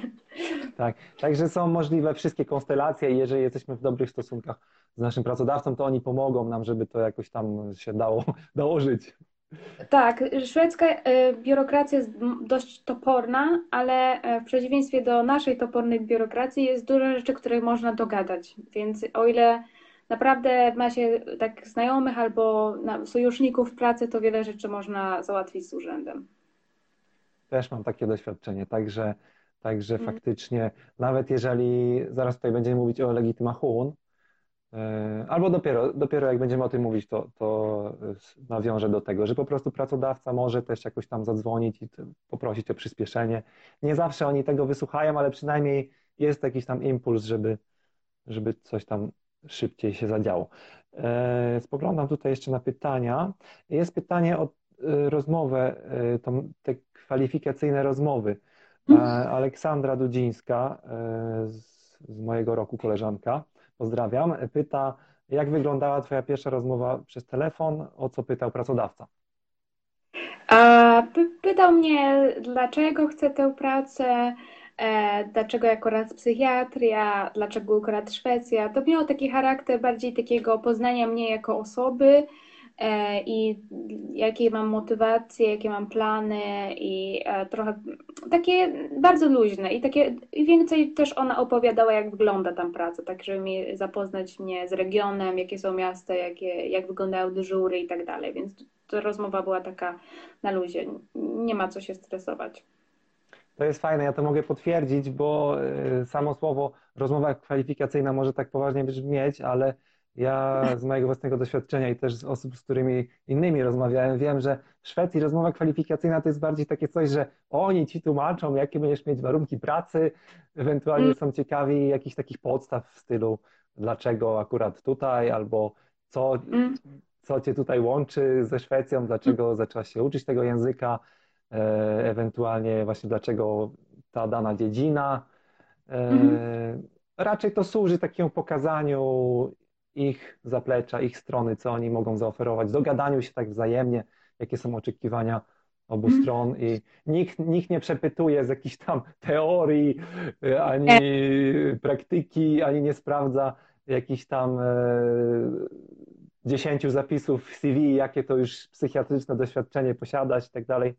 Tak, także są możliwe wszystkie konstelacje i jeżeli jesteśmy w dobrych stosunkach z naszym pracodawcą, to oni pomogą nam, żeby to jakoś tam się dało, dało żyć. Tak, szwedzka e, biurokracja jest dość toporna, ale e, w przeciwieństwie do naszej topornej biurokracji jest dużo rzeczy, które można dogadać. Więc o ile naprawdę ma się tak znajomych albo sojuszników w pracy, to wiele rzeczy można załatwić z urzędem. Też mam takie doświadczenie, także, także Mm. faktycznie, nawet jeżeli zaraz tutaj będziemy mówić o legitymachun, e, albo dopiero, dopiero jak będziemy o tym mówić, to, to nawiążę do tego, że po prostu pracodawca może też jakoś tam zadzwonić i poprosić o przyspieszenie. Nie zawsze oni tego wysłuchają, ale przynajmniej jest jakiś tam impuls, żeby, żeby coś tam szybciej się zadziało. E, Spoglądam tutaj jeszcze na pytania. Jest pytanie o e, rozmowę, e, te kwalifikacyjne rozmowy. E, Aleksandra Dudzińska e, z mojego roku koleżanka, pozdrawiam, pyta, jak wyglądała Twoja pierwsza rozmowa przez telefon, o co pytał pracodawca? A py- pytał mnie, dlaczego chcę tę pracę, e, dlaczego akurat psychiatria, dlaczego akurat Szwecja. To miało taki charakter bardziej takiego poznania mnie jako osoby, i jakie mam motywacje, jakie mam plany i e, trochę takie bardzo luźne i takie i więcej też ona opowiadała, jak wygląda tam praca, tak żeby mi zapoznać mnie z regionem, jakie są miasta, jakie, jak wyglądają dyżury i tak dalej, więc rozmowa była taka na luzie, nie ma co się stresować. To jest fajne, ja to mogę potwierdzić, bo y, samo słowo rozmowa kwalifikacyjna może tak poważnie brzmieć, ale ja z mojego własnego doświadczenia i też z osób, z którymi innymi rozmawiałem, wiem, że w Szwecji rozmowa kwalifikacyjna to jest bardziej takie coś, że oni ci tłumaczą, jakie będziesz mieć warunki pracy, ewentualnie Mm, są ciekawi jakichś takich podstaw w stylu, dlaczego akurat tutaj, albo co, mm, co cię tutaj łączy ze Szwecją, mm, dlaczego zaczęłaś się uczyć tego języka, e, ewentualnie właśnie dlaczego ta dana dziedzina. E, Raczej to służy takiemu pokazaniu ich zaplecza, ich strony, co oni mogą zaoferować, dogadaniu się tak wzajemnie, jakie są oczekiwania obu mhm. stron i nikt, nikt nie przepytuje z jakichś tam teorii, e, ani Nie, praktyki, ani nie sprawdza jakichś tam e, dziesięciu zapisów w CV, jakie to już psychiatryczne doświadczenie posiadasz i tak dalej.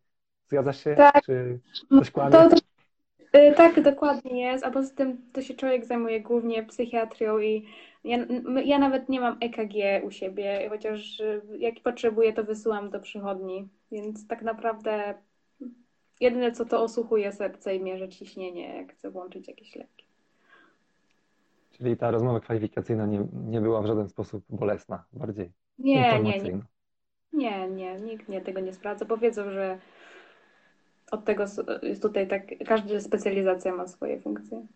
Zgadzasz się? tak, Czy coś kłamie? to, to Y, Tak, dokładnie jest, a poza tym to się człowiek zajmuje głównie psychiatrią i ja, ja nawet nie mam EKG u siebie, chociaż y, jak potrzebuję, to wysyłam do przychodni, więc tak naprawdę jedyne co to osłuchuje serce i mierzy ciśnienie, jak chcę włączyć jakieś leki. Czyli ta rozmowa kwalifikacyjna nie, nie była w żaden sposób bolesna, bardziej Nie, nie, nie, informacyjna. nie, nie, nikt mnie tego nie sprawdza, bo wiedzą, że od tego jest tutaj tak, każda specjalizacja ma swoje funkcje.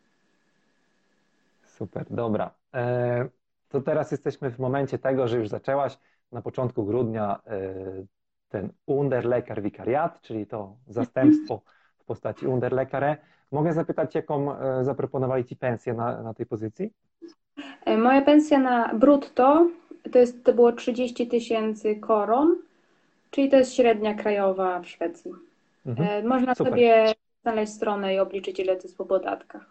Super, dobra. E, to teraz jesteśmy w momencie tego, że już zaczęłaś na początku grudnia e, ten Unterleker Wikariat, czyli to zastępstwo w postaci Unterlekare. Mogę zapytać, jaką e, zaproponowali Ci pensję na, na tej pozycji? Moja pensja na brutto to jest, to było 30 tysięcy koron, czyli to jest średnia krajowa w Szwecji. Mhm. E, Można Super. sobie znaleźć stronę i obliczyć, ile to jest po podatkach.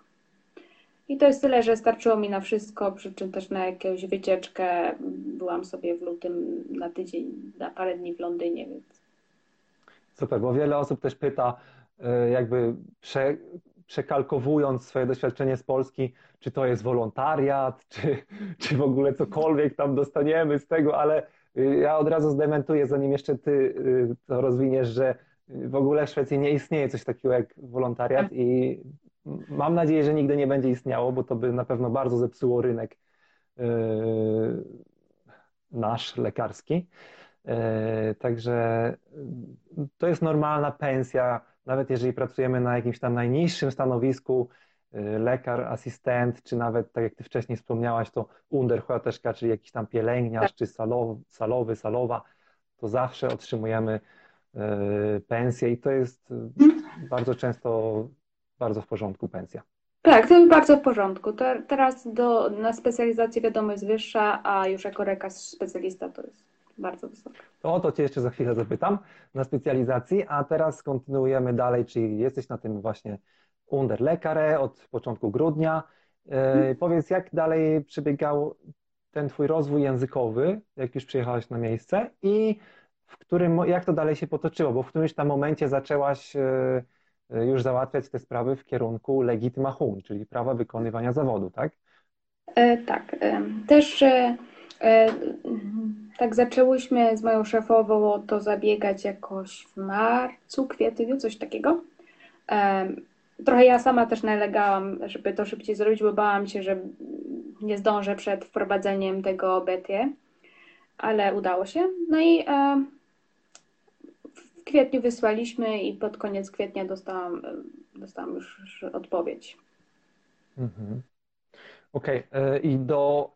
I to jest tyle, że starczyło mi na wszystko, przy czym też na jakąś wycieczkę. Byłam sobie w lutym na tydzień, na parę dni w Londynie, więc Super, bo wiele osób też pyta, e, jakby prze, przekalkowując swoje doświadczenie z Polski, czy to jest wolontariat, czy, czy w ogóle cokolwiek tam dostaniemy z tego, ale y, ja od razu zdementuję, zanim jeszcze ty to rozwiniesz, że w ogóle w Szwecji nie istnieje coś takiego jak wolontariat i mam nadzieję, że nigdy nie będzie istniało, bo to by na pewno bardzo zepsuło rynek y, nasz lekarski. E, Także y, to jest normalna pensja, nawet jeżeli pracujemy na jakimś tam najniższym stanowisku, y, lekar, asystent, czy nawet, tak jak Ty wcześniej wspomniałaś, to undersköterska, czyli jakiś tam tak. pielęgniarz, czy salow, salowy, salowa, to zawsze otrzymujemy pensję i to jest y, bardzo często bardzo w porządku pensja. Tak, to jest bardzo w porządku. Te- Teraz do, na specjalizację wiadomo jest wyższa, a już jako lekarz specjalista to jest bardzo wysoka. To o to Cię jeszcze za chwilę zapytam na specjalizacji, a teraz kontynuujemy dalej, czyli jesteś na tym właśnie Underlekare od początku grudnia. E, powiedz, jak dalej przebiegał ten Twój rozwój językowy, jak już przyjechałaś na miejsce i w którym, jak to dalej się potoczyło, bo w którymś tam momencie zaczęłaś e, e, już załatwiać te sprawy w kierunku Legitimation, czyli prawa wykonywania zawodu, tak? E, tak, e, też e, tak zaczęłyśmy z moją szefową o to zabiegać jakoś w marcu, kwietniu, coś takiego. E, trochę ja sama też nalegałam, żeby to szybciej zrobić, bo bałam się, że nie zdążę przed wprowadzeniem tego BT, ale udało się. No i kwietniu wysłaliśmy i pod koniec kwietnia dostałam, dostałam już odpowiedź. Mhm. Okej, e, i do,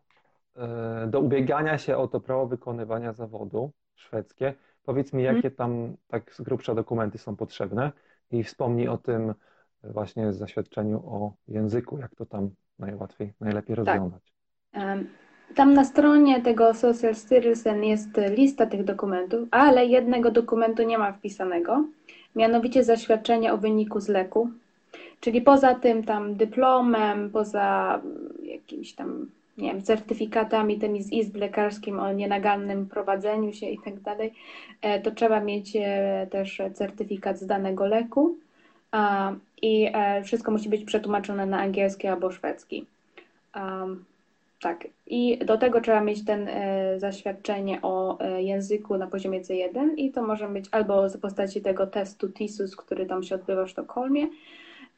e, do ubiegania się o to prawo wykonywania zawodu szwedzkie, powiedz mi, jakie tam tak z grubsza dokumenty są potrzebne i wspomnij o tym właśnie zaświadczeniu o języku, jak to tam najłatwiej, najlepiej Tak. rozwiązać. Tam na stronie tego Social Citizen jest lista tych dokumentów, ale jednego dokumentu nie ma wpisanego, mianowicie zaświadczenie o wyniku z leku. Czyli poza tym tam dyplomem, poza jakimś tam nie wiem, certyfikatami tymi z izb lekarskim o nienagannym prowadzeniu się i tak dalej, e, to trzeba mieć e, też certyfikat z danego leku i e, wszystko musi być przetłumaczone na angielski albo szwedzki. Tak, i do tego trzeba mieć ten e, zaświadczenie o e, języku na poziomie C1 i to może być albo w postaci tego testu TISUS, który tam się odbywa w Sztokholmie,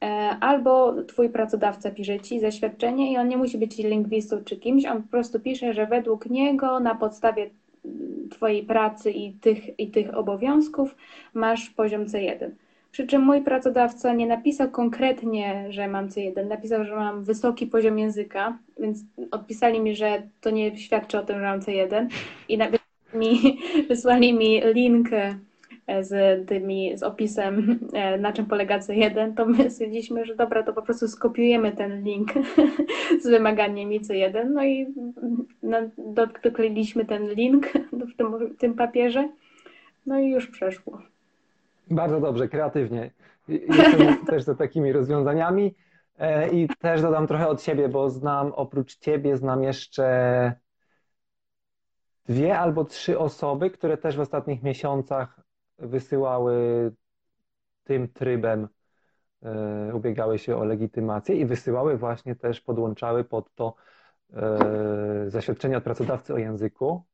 e, albo twój pracodawca pisze ci zaświadczenie i on nie musi być lingwistą czy kimś, on po prostu pisze, że według niego na podstawie mm, twojej pracy i tych, i tych obowiązków masz poziom C1. Przy czym mój pracodawca nie napisał konkretnie, że mam C1, napisał, że mam wysoki poziom języka, więc odpisali mi, że to nie świadczy o tym, że mam C1 i mi, wysłali mi link e, z, tymi, z opisem, e, na czym polega C1, to my stwierdziliśmy, że dobra, to po prostu skopiujemy ten link z wymaganiami C1, no i no, do- dokleiliśmy ten link w tym, w tym papierze, no i już przeszło. Bardzo dobrze, kreatywnie. Jestem też za takimi rozwiązaniami. E, I też dodam trochę od siebie, bo znam oprócz ciebie, znam jeszcze dwie albo trzy osoby, które też w ostatnich miesiącach wysyłały tym trybem, e, ubiegały się o legitymację i wysyłały właśnie też, podłączały pod to e, zaświadczenie od pracodawcy o języku.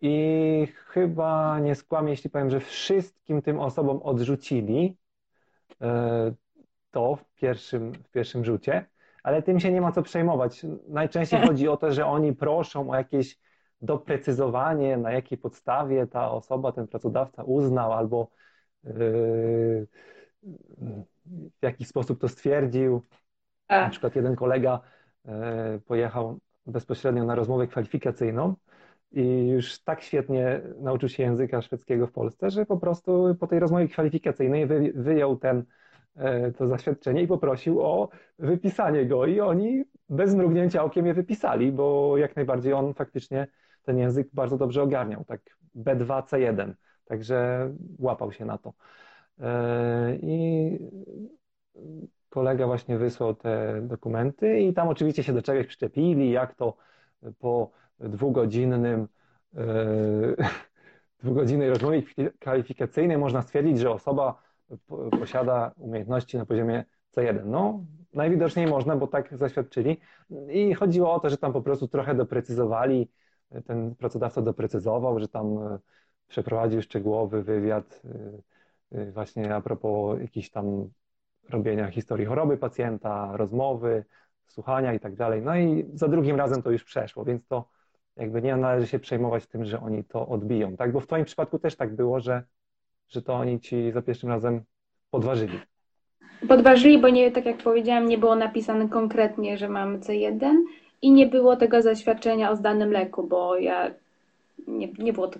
I chyba nie skłamię, jeśli powiem, że wszystkim tym osobom odrzucili e, to w pierwszym, w pierwszym rzucie, ale tym się nie ma co przejmować. Najczęściej chodzi o to, że oni proszą o jakieś doprecyzowanie, na jakiej podstawie ta osoba, ten pracodawca uznał albo e, w jaki sposób to stwierdził. Na A, przykład jeden kolega e, pojechał bezpośrednio na rozmowę kwalifikacyjną i już tak świetnie nauczył się języka szwedzkiego w Polsce, że po prostu po tej rozmowie kwalifikacyjnej wy, wyjął ten, e, to zaświadczenie i poprosił o wypisanie go. I oni bez mrugnięcia okiem je wypisali, bo jak najbardziej on faktycznie ten język bardzo dobrze ogarniał, tak B2, C1, także łapał się na to. E, I kolega właśnie wysłał te dokumenty i tam oczywiście się do czegoś przyczepili, jak to po dwugodzinnym, e, dwugodzinnej rozmowie kwalifikacyjnej można stwierdzić, że osoba po- posiada umiejętności na poziomie C1. No, najwidoczniej można, bo tak zaświadczyli. I chodziło o to, że tam po prostu trochę doprecyzowali, ten pracodawca doprecyzował, że tam e, przeprowadził szczegółowy wywiad e, e, właśnie a propos jakichś tam robienia historii choroby pacjenta, rozmowy, słuchania i tak dalej. No i za drugim razem to już przeszło, więc to jakby nie należy się przejmować tym, że oni to odbiją, tak? Bo w Twoim przypadku też tak było, że, że to oni ci za pierwszym razem podważyli. Podważyli, bo nie, tak jak powiedziałam, nie było napisane konkretnie, że mamy C1 i nie było tego zaświadczenia o zdanym leku, bo ja nie, nie było to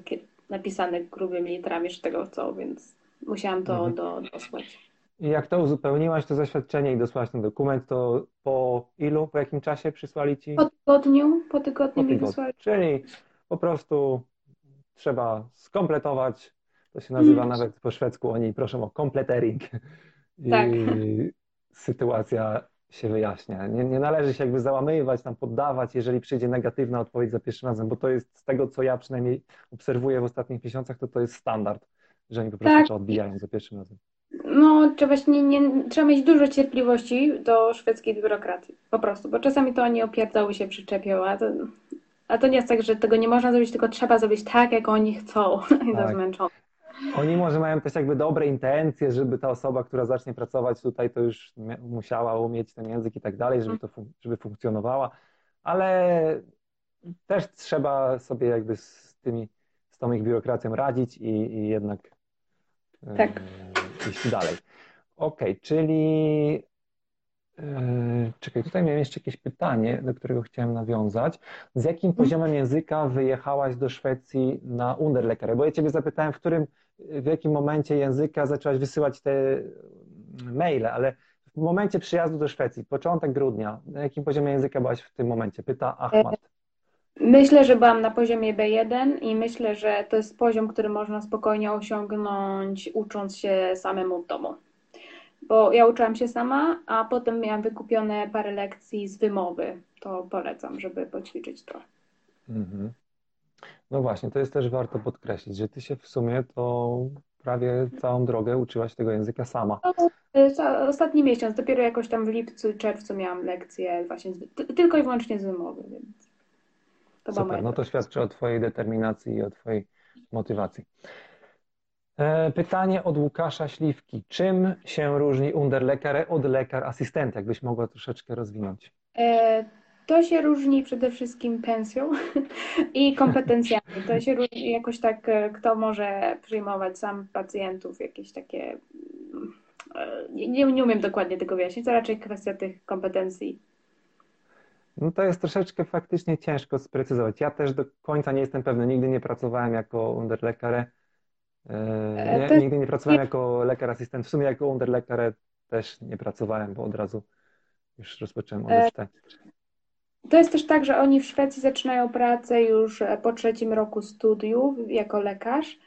napisane grubymi literami, że tego chcą, więc musiałam to Mhm. do, dosłać. I jak to uzupełniłaś, to zaświadczenie i dosłałaś ten dokument, to po ilu, po jakim czasie przysłali ci? Po tygodniu, po tygodniu mi wysłali. Czyli po prostu trzeba skompletować. To się nazywa Mm. nawet po szwedzku, oni proszą o kompletering. I Tak. sytuacja się wyjaśnia. Nie, nie należy się jakby załamywać, tam poddawać, jeżeli przyjdzie negatywna odpowiedź za pierwszym razem, bo to jest z tego, co ja przynajmniej obserwuję w ostatnich miesiącach, to to jest standard, że oni po prostu Tak. to odbijają za pierwszym razem. No, trzeba, właśnie nie, trzeba mieć dużo cierpliwości do szwedzkiej biurokracji, po prostu, bo czasami to oni opierdały się przyczepią, a to, a to nie jest tak, że tego nie można zrobić, tylko trzeba zrobić tak, jak oni chcą i to Tak. zmęczone. Oni może mają też jakby dobre intencje, żeby ta osoba, która zacznie pracować tutaj, to już musiała umieć ten język i tak dalej, żeby to fun- żeby funkcjonowała, ale też trzeba sobie jakby z tymi, z tą ich biurokracją radzić i, i jednak e, Tak. Iść dalej. Okej, czyli e, czekaj, tutaj miałem jeszcze jakieś pytanie, do którego chciałem nawiązać. Z jakim poziomem języka wyjechałaś do Szwecji na Underlekarę? Bo ja Ciebie zapytałem, w którym, w jakim momencie języka zaczęłaś wysyłać te maile, ale w momencie przyjazdu do Szwecji, początek grudnia, na jakim poziomie języka byłaś w tym momencie? Pyta Ahmad. Myślę, że byłam na poziomie B1 i myślę, że to jest poziom, który można spokojnie osiągnąć ucząc się samemu w domu. bo ja uczyłam się sama, a potem miałam wykupione parę lekcji z wymowy. To polecam, żeby poćwiczyć trochę. Mhm. No właśnie, to jest też warto podkreślić, że ty się w sumie to prawie całą drogę uczyłaś tego języka sama. No, za- ostatni miesiąc, dopiero jakoś tam w lipcu czerwcu miałam lekcje właśnie z, ty- tylko i wyłącznie z wymowy, więc to Super, no to świadczy o twojej determinacji i o twojej motywacji. E, Pytanie od Łukasza Śliwki. Czym się różni Underlekarę od lekar asystent? Jakbyś mogła troszeczkę rozwinąć. E, To się różni przede wszystkim pensją i kompetencjami. To się różni jakoś tak, e, kto może przyjmować sam pacjentów, jakieś takie. mm, Nie, nie umiem dokładnie tego wyjaśnić, to raczej kwestia tych kompetencji. No to jest troszeczkę faktycznie ciężko sprecyzować. Ja też do końca nie jestem pewny. Nigdy nie pracowałem jako Underlekarę. E, E, Nie, To nigdy nie pracowałem jako lekar asystent. W sumie jako Underlekarę też nie pracowałem, bo od razu już rozpocząłem E, ODZT. To jest też tak, że oni w Szwecji zaczynają pracę już e, po trzecim roku studiów jako lekarz,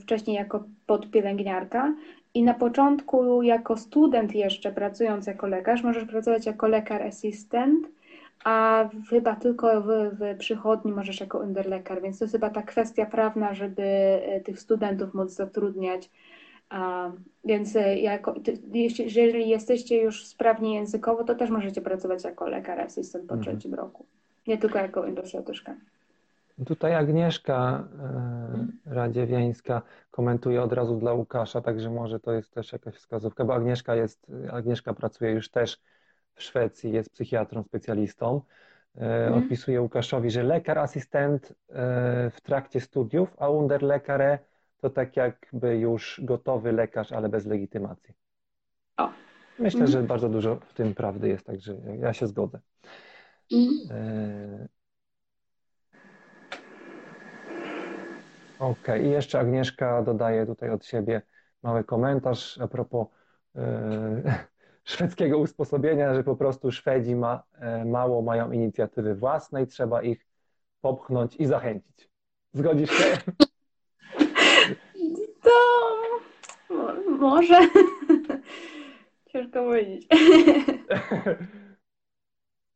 wcześniej jako podpielęgniarka. I na początku, jako student jeszcze pracując jako lekarz, możesz pracować jako lekar asystent, a chyba tylko w, w przychodni możesz jako underlekar, więc to jest chyba ta kwestia prawna, żeby e, tych studentów móc zatrudniać. A, więc e, jako, ty, jeśli, jeżeli jesteście już sprawni językowo, to też możecie pracować jako lekar asystent po Mhm. trzecim roku. Nie tylko jako indoszatuszka. Tutaj Agnieszka e, Radziewiańska komentuje od razu dla Łukasza, także może to jest też jakaś wskazówka, bo Agnieszka jest, Agnieszka pracuje już też w Szwecji, jest psychiatrą, specjalistą. Mhm. Odpisuje Łukaszowi, że lekar asystent e, w trakcie studiów, a underlekarę to tak jakby już gotowy lekarz, ale bez legitymacji. O. Myślę, Mhm. że bardzo dużo w tym prawdy jest, także ja się zgodzę. E, Okej, i jeszcze Agnieszka dodaje tutaj od siebie mały komentarz a propos szwedzkiego usposobienia, że po prostu Szwedzi ma, e, mało mają inicjatywy własnej, trzeba ich popchnąć i zachęcić. Zgodzisz się? To mo- może. Ciężko powiedzieć.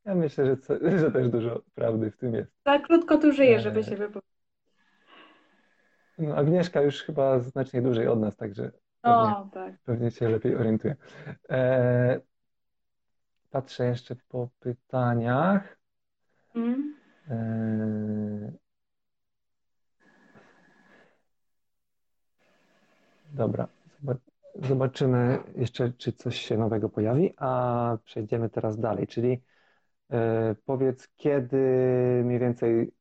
Ja myślę, że, co, że też dużo prawdy w tym jest. Za krótko tu żyję, E, żeby się wypowiedzieć. No, Agnieszka już chyba znacznie dłużej od nas, także pewnie O, tak. Pewnie się lepiej orientuję. E, patrzę jeszcze po pytaniach. Mhm. E, dobra, zobac- zobaczymy jeszcze, czy coś się nowego pojawi, a przejdziemy teraz dalej, czyli e, powiedz, kiedy mniej więcej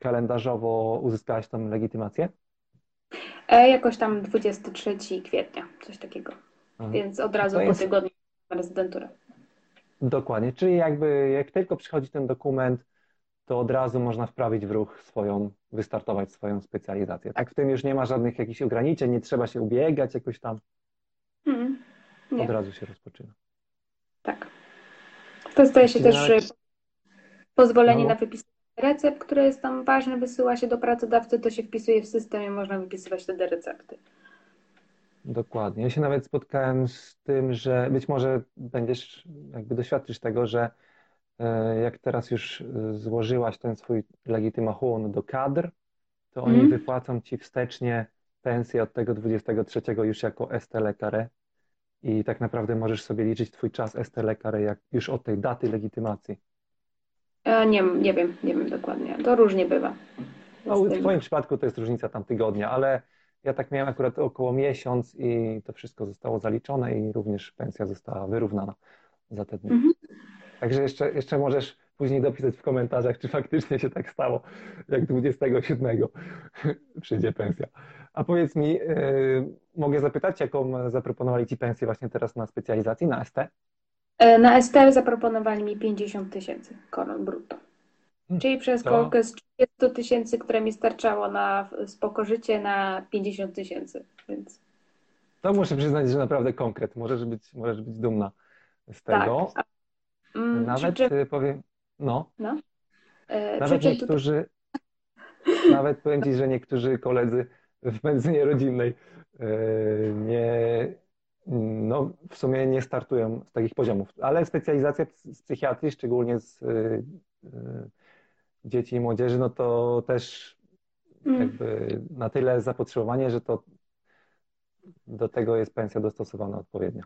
kalendarzowo uzyskałaś tą legitymację? E, jakoś tam 23 kwietnia, coś takiego. Aha. Więc od razu To po jest- tygodniu rezydenturę. Dokładnie, czyli jakby jak tylko przychodzi ten dokument, to od razu można wprawić w ruch swoją, wystartować swoją specjalizację. Tak, w tym już nie ma żadnych jakichś ograniczeń, nie trzeba się ubiegać jakoś tam, Mhm. Od razu się rozpoczyna. tak. To zdaje się też pozwolenie No. na wypisanie recept, które jest tam ważne, wysyła się do pracodawcy, to się wpisuje w system i można wypisywać wtedy recepty. Dokładnie. Ja się nawet spotkałem z tym, że być może będziesz, jakby doświadczysz tego, że e, jak teraz już złożyłaś ten swój legitymachun do kadr, to oni Mhm. wypłacą ci wstecznie pensję od tego 23 już jako ST lekare i tak naprawdę możesz sobie liczyć twój czas ST lekare jak już od tej daty legitymacji. E, Nie, nie wiem, nie wiem dokładnie. To różnie bywa. No, w tym. twoim przypadku to jest różnica tam tygodnia, ale ja tak miałem akurat około miesiąc i to wszystko zostało zaliczone i również pensja została wyrównana za te dni. Mhm. Także jeszcze, jeszcze możesz później dopisać w komentarzach, czy faktycznie się tak stało, jak 27 przyjdzie pensja. A powiedz mi, yy, mogę zapytać, jaką zaproponowali Ci pensję właśnie teraz na specjalizacji, na ST? E, Na STL zaproponowali mi 50 tysięcy koron brutto. Hmm, Czyli to- przeskok z 30 tysięcy, które mi starczało na spoko życie, na 50 tysięcy. Więc To muszę przyznać, że naprawdę konkret. Możesz być, możesz być dumna z tak. tego. A, mm, Nawet czym, y, powiem, no, no, e, nawet czym tutaj, niektórzy, nawet powiem Ci, że niektórzy koledzy w medycynie rodzinnej y, nie, No, w sumie nie startują z takich poziomów, ale specjalizacja z psychiatrii, szczególnie z y, y, dzieci i młodzieży, no to też Mm. jakby na tyle zapotrzebowanie, że to do tego jest pensja dostosowana odpowiednio.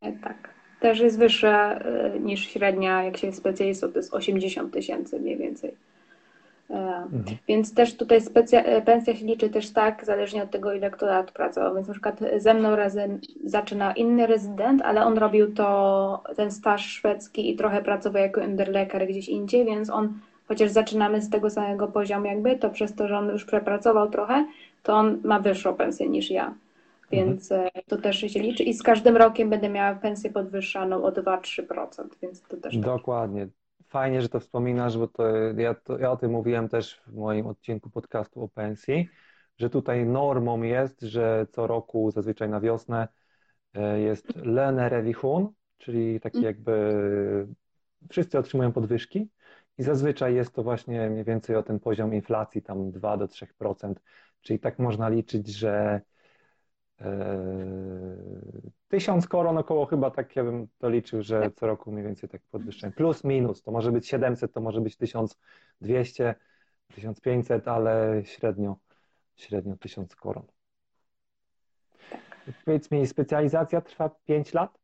E, Tak. Też jest wyższa e, niż średnia, jak się jest specjalistą, to jest 80 tysięcy mniej więcej. E, Mhm. Więc też tutaj specja- e, pensja się liczy też tak, zależnie od tego, ile kto lat pracował. Więc na przykład ze mną razem zaczyna inny rezydent, ale on robił to, ten staż szwedzki i trochę pracował jako underleker gdzieś indziej, więc on, chociaż zaczynamy z tego samego poziomu jakby, to przez to, że on już przepracował trochę, to on ma wyższą pensję niż ja. Więc e, to też się liczy i z każdym rokiem będę miała pensję podwyższaną o 2-3%, więc to też tak. Fajnie, że to wspominasz, bo to ja, to ja o tym mówiłem też w moim odcinku podcastu o pensji, że tutaj normą jest, że co roku, zazwyczaj na wiosnę, e, jest lönerevision, czyli taki jakby wszyscy otrzymują podwyżki i zazwyczaj jest to właśnie mniej więcej o ten poziom inflacji, tam 2 do 3%, czyli tak można liczyć, że tysiąc koron około chyba tak ja bym to liczył, że co roku mniej więcej tak podwyższają. Plus, minus, to może być 700, to może być 1200, 1500, ale średnio, średnio 1000 koron. Powiedz mi, specjalizacja trwa 5 lat?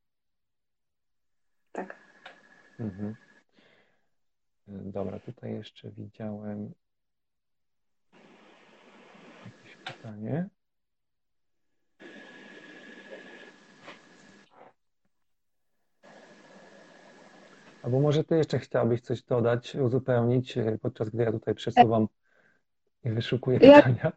tak. Mhm. Dobra, tutaj jeszcze widziałem jakieś pytanie. Albo może ty jeszcze chciałabyś coś dodać, uzupełnić, e, podczas gdy ja tutaj przesuwam i wyszukuję Ja- pytania.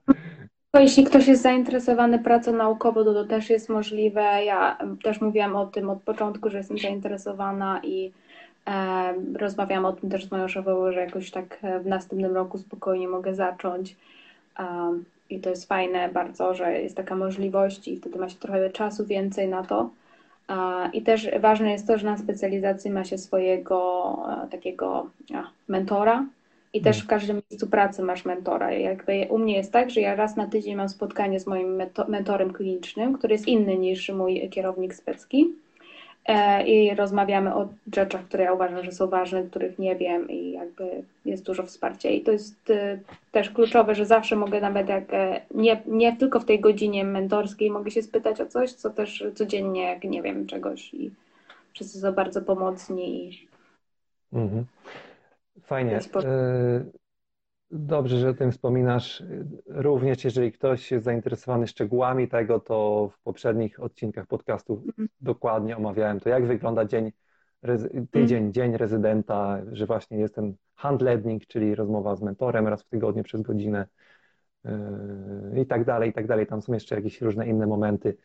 Jeśli ktoś jest zainteresowany pracą naukową, to to też jest możliwe. Ja też mówiłam o tym od początku, że jestem zainteresowana i e, rozmawiałam o tym też z moją szefową, że jakoś tak e, w następnym roku spokojnie mogę zacząć. Um, I to jest fajne bardzo, że jest taka możliwość i wtedy ma się trochę czasu więcej na to. I też ważne jest to, że na specjalizacji ma się swojego e, takiego mentora i też w każdym miejscu pracy masz mentora. Jakby u mnie jest tak, że ja raz na tydzień mam spotkanie z moim mentorem klinicznym, który jest inny niż mój kierownik specki. E, I rozmawiamy o rzeczach, które ja uważam, że są ważne, których nie wiem i jakby jest dużo wsparcia. I to jest e, też kluczowe, że zawsze mogę nawet jak e, nie, nie tylko w tej godzinie mentorskiej mogę się spytać o coś, co też codziennie jak nie wiem czegoś i wszyscy są bardzo pomocni i Mhm. Fajnie. Dobrze, że o tym wspominasz. Również jeżeli ktoś jest zainteresowany szczegółami tego, to w poprzednich odcinkach podcastu dokładnie omawiałem to, jak wygląda dzień, tydzień, dzień rezydenta, że właśnie jest ten handlednik, czyli rozmowa z mentorem raz w tygodniu przez godzinę yy, i tak dalej, i tak dalej. Tam są jeszcze jakieś różne inne momenty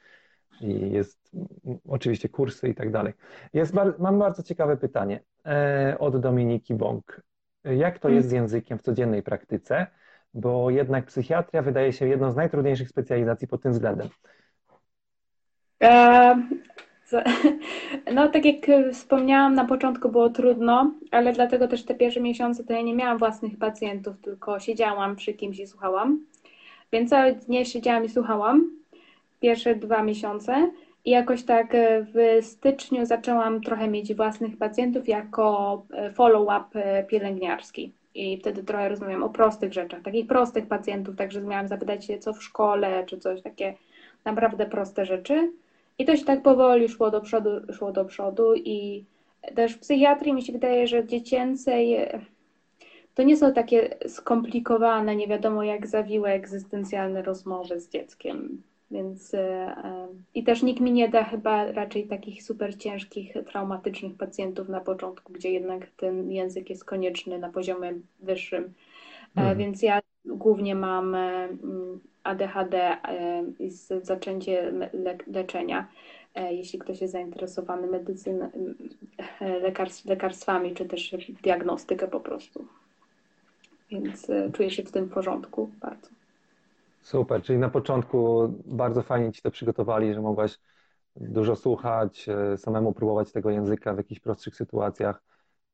i jest mm, oczywiście kursy i tak dalej. Jest mam bardzo ciekawe pytanie e, od Dominiki Bąk. Jak to jest z językiem w codziennej praktyce? Bo jednak psychiatria wydaje się jedną z najtrudniejszych specjalizacji pod tym względem. No, tak jak e, wspomniałam, na początku było trudno, ale dlatego też te pierwsze miesiące to ja nie miałam własnych pacjentów, tylko siedziałam przy kimś i słuchałam. Więc całe dnie siedziałam i słuchałam pierwsze dwa miesiące. I jakoś tak e, w styczniu zaczęłam trochę mieć własnych pacjentów jako e, follow-up e, pielęgniarski. I wtedy trochę rozmawiam o prostych rzeczach, takich prostych pacjentów, także miałam zapytać się, co w szkole, czy coś takie naprawdę proste rzeczy. I to się tak powoli szło do przodu, szło do przodu i też w psychiatrii mi się wydaje, że dziecięcej e, to nie są takie skomplikowane, nie wiadomo jak zawiłe egzystencjalne rozmowy z dzieckiem. Więc e, e, i też nikt mi nie da chyba raczej takich super ciężkich, traumatycznych pacjentów na początku, gdzie jednak ten język jest konieczny na poziomie wyższym. E, Mhm. Więc ja głównie mam mm, ADHD i z- zaczęcie le leczenia. Jeśli ktoś jest zainteresowany medycyną, lekarstw, lekarstwami, czy też diagnostykę po prostu. Więc czuję się w tym porządku bardzo. Super, czyli na początku bardzo fajnie Ci to przygotowali, że mogłaś dużo słuchać, e, samemu próbować tego języka w jakichś prostszych sytuacjach.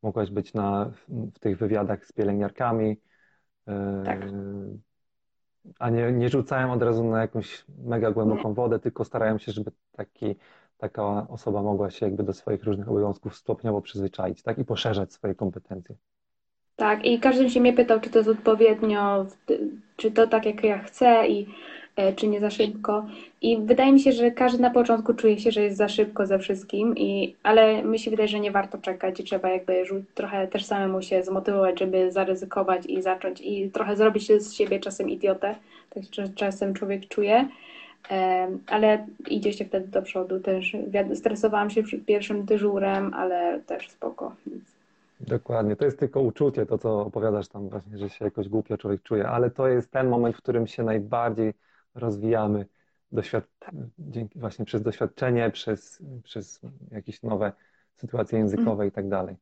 Mogłaś być na, w tych wywiadach z pielęgniarkami. e, Tak. A nie, nie rzucają od razu na jakąś mega głęboką wodę, tylko starają się, żeby taki, taka osoba mogła się jakby do swoich różnych obowiązków stopniowo przyzwyczaić, tak? I poszerzać swoje kompetencje. Tak, i każdy się mnie pytał, czy to jest odpowiednio, czy to tak jak ja chcę i e, czy nie za szybko. I wydaje mi się, że każdy na początku czuje się, że jest za szybko ze wszystkim, i, ale mi się wydaje, że nie warto czekać i trzeba jakby trochę też samemu się zmotywować, żeby zaryzykować i zacząć i trochę zrobić z siebie czasem idiotę, tak czasem człowiek czuje. Ale idzie się wtedy do przodu też. Stresowałam się przed pierwszym dyżurem, ale też spoko. Dokładnie, to jest tylko uczucie, to co opowiadasz tam właśnie, że się jakoś głupio człowiek czuje, ale to jest ten moment, w którym się najbardziej rozwijamy doświad... dzięki, właśnie przez doświadczenie, przez, przez jakieś nowe sytuacje językowe i tak dalej.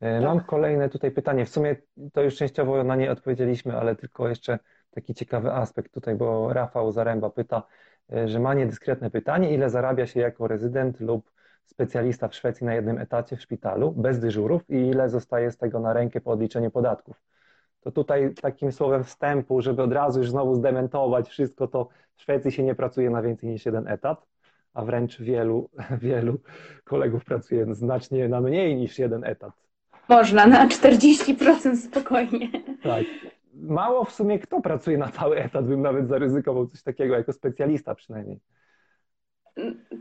E, mam kolejne tutaj pytanie. W sumie to już częściowo na nie odpowiedzieliśmy, ale tylko jeszcze taki ciekawy aspekt tutaj, bo Rafał Zaręba pyta, e, że ma niedyskretne pytanie, ile zarabia się jako rezydent lub specjalista w Szwecji na jednym etacie w szpitalu, bez dyżurów i ile zostaje z tego na rękę po odliczeniu podatków. To tutaj takim słowem wstępu, żeby od razu już znowu zdementować wszystko, to w Szwecji się nie pracuje na więcej niż jeden etat, a wręcz wielu, wielu kolegów pracuje znacznie na mniej niż jeden etat. Można, na 40% spokojnie. Tak. Mało w sumie kto pracuje na cały etat, bym nawet zaryzykował coś takiego, jako specjalista przynajmniej.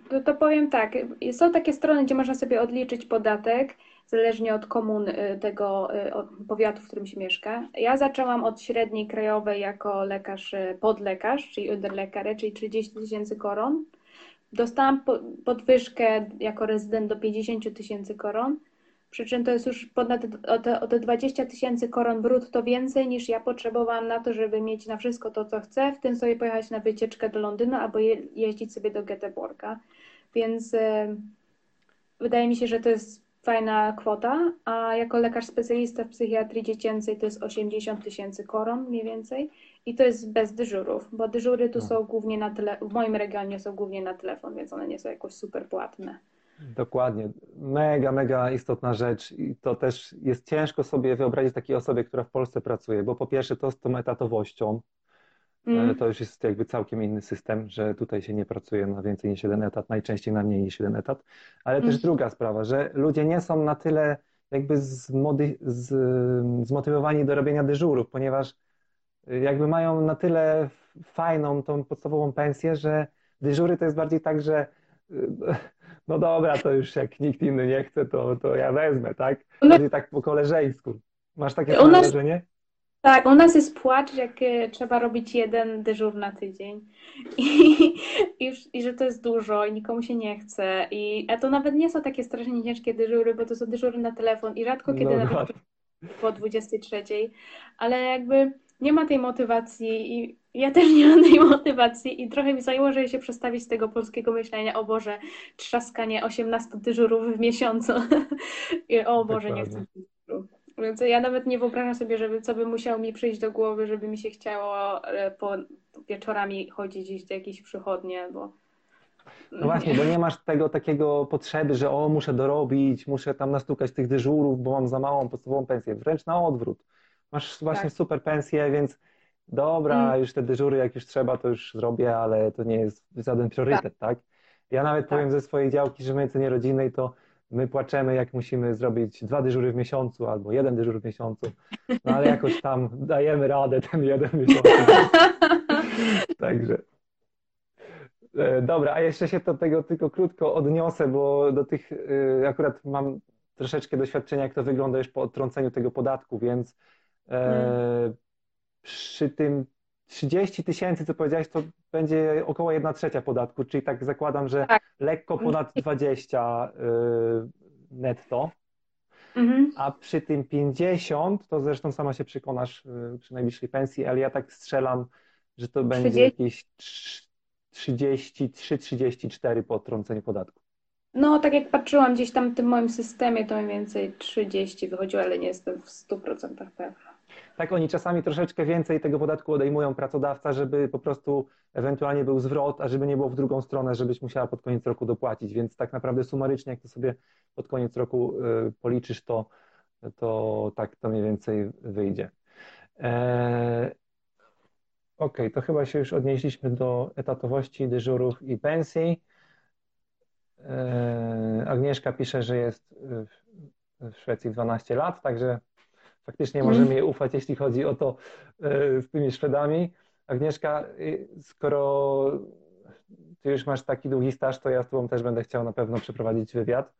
To, to powiem tak, są takie strony, gdzie można sobie odliczyć podatek, zależnie od komun y, tego y, od powiatu, w którym się mieszka. Ja zaczęłam od średniej krajowej jako lekarz, y, podlekarz, czyli underlekarę, czyli 30 tysięcy koron. Dostałam podwyżkę jako rezydent do 50 tysięcy koron przy czym to jest już ponad o te, 20 tysięcy koron brutto więcej niż ja potrzebowałam na to, żeby mieć na wszystko to, co chcę, w tym sobie pojechać na wycieczkę do Londynu albo je, jeździć sobie do Göteborga. Więc e, wydaje mi się, że to jest fajna kwota, a jako lekarz specjalista w psychiatrii dziecięcej to jest 80 tysięcy koron mniej więcej i to jest bez dyżurów, bo dyżury tu no. są głównie na tyle, w moim regionie są głównie na telefon, więc one nie są jakoś super płatne. Dokładnie. Mega, mega istotna rzecz i to też jest ciężko sobie wyobrazić takiej osobie, która w Polsce pracuje, bo po pierwsze to z tą etatowością, mm. to już jest jakby całkiem inny system, że tutaj się nie pracuje na więcej niż jeden etat, najczęściej na mniej niż jeden etat, ale mm. też druga sprawa, że ludzie nie są na tyle jakby zmody, z, zmotywowani do robienia dyżurów, ponieważ jakby mają na tyle fajną tą podstawową pensję, że dyżury to jest bardziej tak, że no dobra, to już jak nikt inny nie chce, to, to ja wezmę, tak? Bardziej tak po koleżeńsku. Masz takie wrażenie? Tak, u nas jest płacz, jak e, trzeba robić jeden dyżur na tydzień. I, i, I, że to jest dużo i nikomu się nie chce. I, a to nawet nie są takie strasznie ciężkie dyżury, bo to są dyżury na telefon i rzadko kiedy no, nawet po 23. Ale jakby nie ma tej motywacji i ja też nie mam tej motywacji i trochę mi zajęło, żeby się przestawić z tego polskiego myślenia, o Boże, trzaskanie 18 dyżurów w miesiącu. I, o Boże, nie chcę dyżuru. Więc ja nawet nie wyobrażam sobie, żeby co by musiało mi przyjść do głowy, żeby mi się chciało e, po wieczorami chodzić gdzieś do jakiejś przychodnie, bo no właśnie, bo nie masz tego takiego potrzeby, że o, muszę dorobić, muszę tam nastukać tych dyżurów, bo mam za małą podstawową pensję. Wręcz na odwrót. Masz właśnie tak. super pensję, więc dobra, mm. już te dyżury jak już trzeba, to już zrobię, ale to nie jest żaden priorytet, tak? tak? Ja nawet tak. powiem ze swojej działki, że my cenie rodzinnej to my płaczemy, jak musimy zrobić dwa dyżury w miesiącu albo jeden dyżur w miesiącu, no ale jakoś tam dajemy radę ten jeden miesiąc. Także. E, dobra, a jeszcze się do tego tylko krótko odniosę, bo do tych y, akurat mam troszeczkę doświadczenia, jak to wygląda już po odtrąceniu tego podatku, więc mm przy tym 30 tysięcy, co powiedziałeś, to będzie około 1 trzecia podatku, czyli tak zakładam, że tak. lekko ponad 20 y, netto. Mhm. A przy tym 50, to zresztą sama się przekonasz y, przy najbliższej pensji, ale ja tak strzelam, że to 30? będzie jakieś 33-34 po odtrąceniu podatku. No, tak jak patrzyłam gdzieś tam w tym moim systemie, to mniej więcej 30 wychodziło, ale nie jestem w 100% pewna tak oni czasami troszeczkę więcej tego podatku odejmują pracodawca, żeby po prostu ewentualnie był zwrot, a żeby nie było w drugą stronę, żebyś musiała pod koniec roku dopłacić. Więc tak naprawdę sumarycznie, jak to sobie pod koniec roku y, policzysz, to, to tak to mniej więcej wyjdzie. E, Okej, to chyba się już odnieśliśmy do etatowości, dyżurów i pensji. E, Agnieszka pisze, że jest w Szwecji 12 lat, także faktycznie Mm. możemy jej ufać, jeśli chodzi o to e, z tymi Szwedami. Agnieszka, y, skoro ty już masz taki długi staż, to ja z tobą też będę chciał na pewno przeprowadzić wywiad,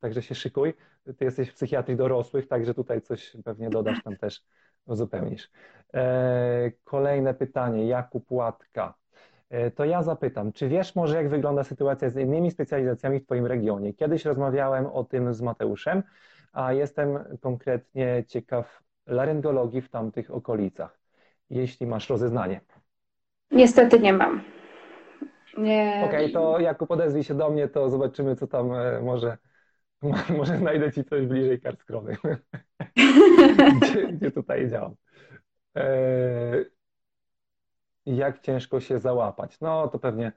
także się szykuj. Ty jesteś w psychiatrii dorosłych, także tutaj coś pewnie dodasz tam też, uzupełnisz. E, Kolejne pytanie, Jakub Łatka. E, To ja zapytam, czy wiesz może, jak wygląda sytuacja z innymi specjalizacjami w Twoim regionie? Kiedyś rozmawiałem o tym z Mateuszem, a jestem konkretnie ciekaw laryngologii w tamtych okolicach, jeśli masz rozeznanie. Niestety nie mam. Nie. Okej, to Jakub odezwij się do mnie, to zobaczymy, co tam e, może, może znajdę Ci coś bliżej Karlskrowy, gdzie, gdzie tutaj działam. E, Jak ciężko się załapać? No to pewnie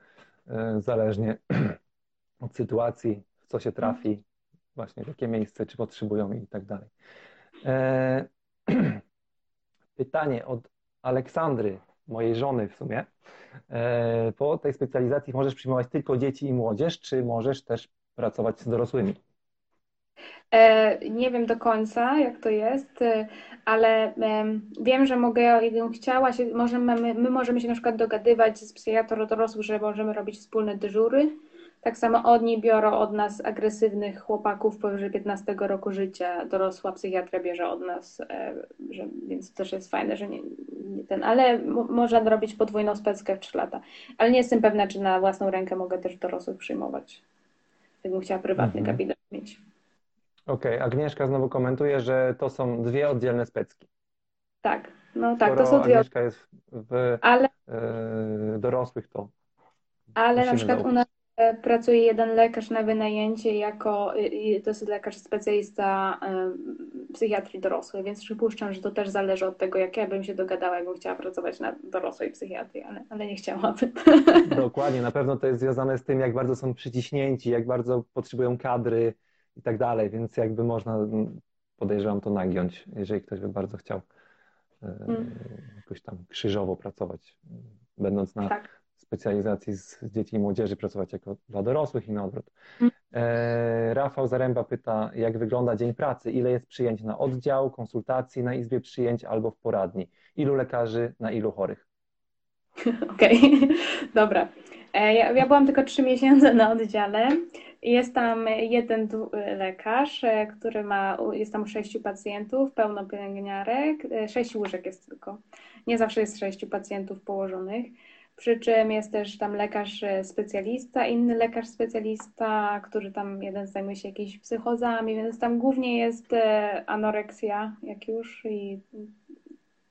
e, zależnie od sytuacji, w co się trafi, właśnie w jakie miejsce, czy potrzebują i tak dalej. E, Pytanie od Aleksandry, mojej żony w sumie. E, Po tej specjalizacji możesz przyjmować tylko dzieci i młodzież, czy możesz też pracować z dorosłymi? E, Nie wiem do końca, jak to jest, ale em, wiem, że mogę, jakbym chciała możemy, my, my możemy się na przykład dogadywać z psychiatrą dorosłych, że możemy robić wspólne dyżury. Tak samo oni biorą od nas agresywnych chłopaków powyżej 15 roku życia. Dorosła psychiatra bierze od nas, e, że, więc to też jest fajne, że nie, nie ten, ale mo, można robić podwójną speckę w 3 lata. Ale nie jestem pewna, czy na własną rękę mogę też dorosłych przyjmować. Jakbym chciała prywatny Mhm. gabinet mieć. Okej, Agnieszka znowu komentuje, że to są dwie oddzielne specki. Tak, no tak, to Skoro są dwie Agnieszka jest w, Ale, e, dorosłych, to ale na przykład u nauczyć. nas e, pracuje jeden lekarz na wynajęcie jako, y, to jest lekarz specjalista y, psychiatrii dorosłej, więc przypuszczam, że to też zależy od tego, jak ja bym się dogadała, jakbym chciała pracować na dorosłej psychiatrii, ale, ale nie chciałabym. Dokładnie, na pewno to jest związane z tym, jak bardzo są przyciśnięci, jak bardzo potrzebują kadry i tak dalej, więc jakby można, podejrzewam, to nagiąć, jeżeli ktoś by bardzo chciał e, Mm. jakoś tam krzyżowo pracować, będąc na Tak. Specjalizacji z dzieci i młodzieży, pracować jako dla dorosłych i na odwrót. Mm. E, Rafał Zaręba pyta, jak wygląda dzień pracy, ile jest przyjęć na oddział, konsultacji na izbie przyjęć albo w poradni, ilu lekarzy na ilu chorych? Okej, dobra. E, Ja, ja byłam tylko trzy miesiące na oddziale. Jest tam jeden du- lekarz, e, który ma, jest tam sześciu pacjentów, pełno pielęgniarek, e, sześć łóżek jest tylko. Nie zawsze jest sześciu pacjentów położonych. Przy czym jest też tam lekarz e, specjalista, inny lekarz specjalista, który tam jeden zajmuje się jakimiś psychozami, więc tam głównie jest e, anoreksja, jak już, i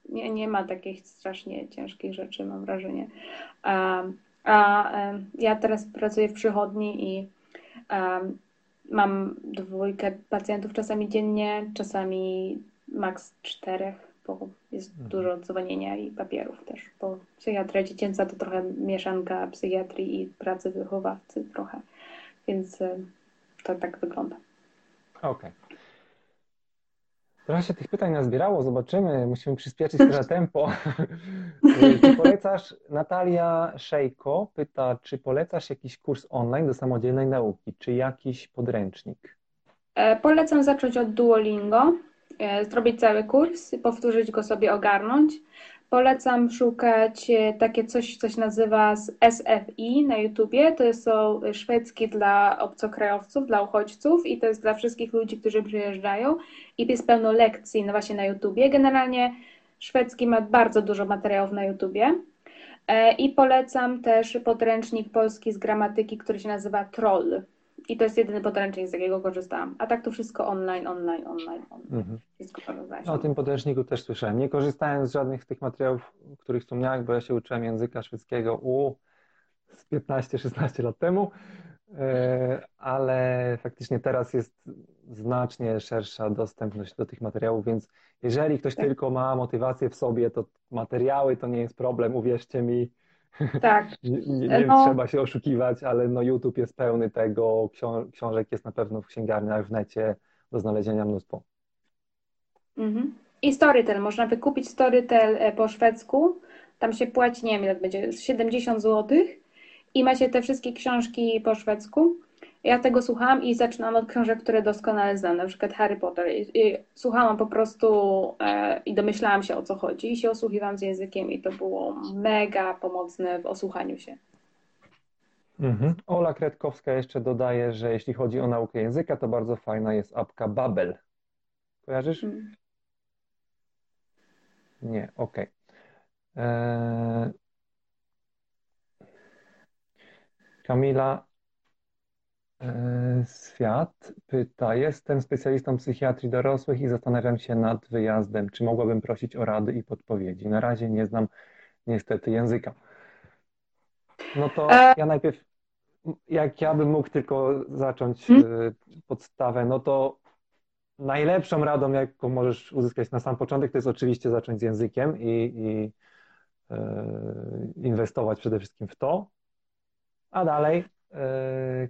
nie, nie ma takich strasznie ciężkich rzeczy, mam wrażenie. A, a em, ja teraz pracuję w przychodni i em, mam dwójkę pacjentów czasami dziennie, czasami maks czterech, bo jest Mhm. dużo dzwonienia i papierów też, bo psychiatria dziecięca to trochę mieszanka psychiatrii i pracy wychowawcy trochę, więc em, to tak wygląda. Okej. Trochę się tych pytań nazbierało, zobaczymy. Musimy przyspieszyć trochę tempo. Czy polecasz, Natalia Szejko pyta, czy polecasz jakiś kurs online do samodzielnej nauki, czy jakiś podręcznik? E, Polecam zacząć od Duolingo, e, zrobić cały kurs, powtórzyć go sobie, ogarnąć. Polecam szukać e, takie coś, co się nazywa SFI na YouTubie. To są szwedzki dla obcokrajowców, dla uchodźców i to jest dla wszystkich ludzi, którzy przyjeżdżają. I jest pełno lekcji no właśnie na YouTubie. Generalnie szwedzki ma bardzo dużo materiałów na YouTubie. E, I polecam też podręcznik polski z gramatyki, który się nazywa Troll. I to jest jedyny podręcznik, z jakiego korzystałam. A tak to wszystko online, online, online, online. Mhm. Wszystko znaleźć. O tym podręczniku też słyszałem. Nie korzystałem z żadnych z tych materiałów, których wspomniałeś, bo ja się uczyłem języka szwedzkiego u z 15-16 lat temu, E, ale faktycznie teraz jest znacznie szersza dostępność do tych materiałów, więc jeżeli ktoś Tak. tylko ma motywację w sobie, to materiały to nie jest problem, uwierzcie mi. Tak, Nie, nie, nie No. trzeba się oszukiwać, ale no YouTube jest pełny tego, ksią książek jest na pewno w księgarniach, w necie do znalezienia mnóstwo. mhm. I Storytel. Można wykupić Storytel e, po szwedzku. tam się płaci, nie wiem ile będzie, 70 zł i macie te wszystkie książki po szwedzku. Ja tego słuchałam i zaczynam od książek, które doskonale znam, na przykład Harry Potter. I, i słuchałam po prostu e, i domyślałam się o co chodzi i się osłuchiwałam z językiem i to było mega pomocne w osłuchaniu się. Mhm. Ola Kredkowska jeszcze dodaje, że jeśli chodzi o naukę języka, to bardzo fajna jest apka Babel. Kojarzysz? Mm. Nie, okej. Eee, Kamila eee, Świat pyta, jestem specjalistą psychiatrii dorosłych i zastanawiam się nad wyjazdem. Czy mogłabym prosić o rady i podpowiedzi? Na razie nie znam niestety języka. No to E, ja najpierw, jak ja bym mógł tylko zacząć mm, y, podstawę, no to najlepszą radą, jaką możesz uzyskać na sam początek, to jest oczywiście zacząć z językiem i, i inwestować przede wszystkim w to. A dalej,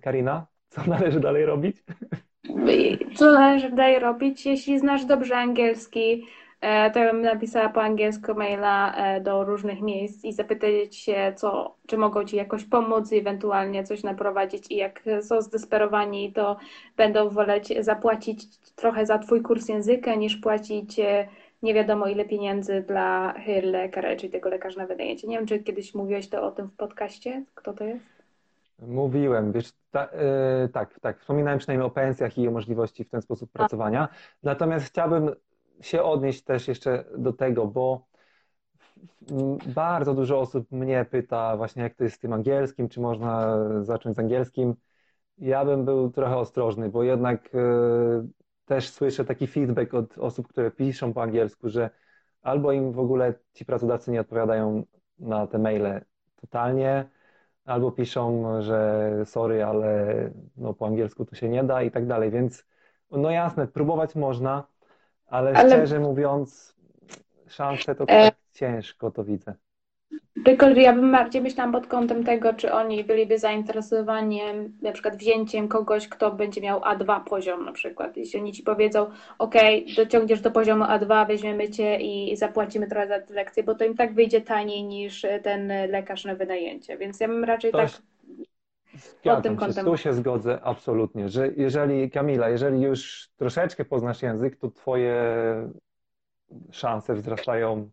Karina, co należy dalej robić? Co należy dalej robić? Jeśli znasz dobrze angielski, e, to ja bym napisała po angielsku maila e, do różnych miejsc i zapytać się, co, czy mogą ci jakoś pomóc ewentualnie coś naprowadzić. I jak są zdesperowani, to będą woleć zapłacić trochę za twój kurs języka, niż płacić e, nie wiadomo ile pieniędzy dla lekarza, czyli tego lekarza na wynajęcie. Nie wiem, czy kiedyś mówiłeś to o tym w podcaście? Kto to jest? Mówiłem, wiesz, ta, y, tak, tak, wspominałem przynajmniej o pensjach i o możliwości w ten sposób A, pracowania. Natomiast chciałbym się odnieść też jeszcze do tego, bo bardzo dużo osób mnie pyta właśnie, jak to jest z tym angielskim, czy można zacząć z angielskim. Ja bym był trochę ostrożny, bo jednak y, też słyszę taki feedback od osób, które piszą po angielsku, że albo im w ogóle ci pracodawcy nie odpowiadają na te maile totalnie, albo piszą, że sorry, ale no, po angielsku to się nie da i tak dalej. Więc no jasne, próbować można, ale ale szczerze mówiąc, szanse to e, tak ciężko to widzę. Tylko ja bym bardziej myślałam pod kątem tego, czy oni byliby zainteresowani na przykład wzięciem kogoś, kto będzie miał A2 poziom na przykład. Jeśli oni ci powiedzą, ok, dociągniesz do poziomu A2, weźmiemy cię i zapłacimy trochę za tę lekcję, bo to im tak wyjdzie taniej niż ten lekarz na wynajęcie. Więc ja bym raczej tak się- pod tym kątem. tu się zgodzę absolutnie, że jeżeli, Kamila, jeżeli już troszeczkę poznasz język, to twoje szanse wzrastają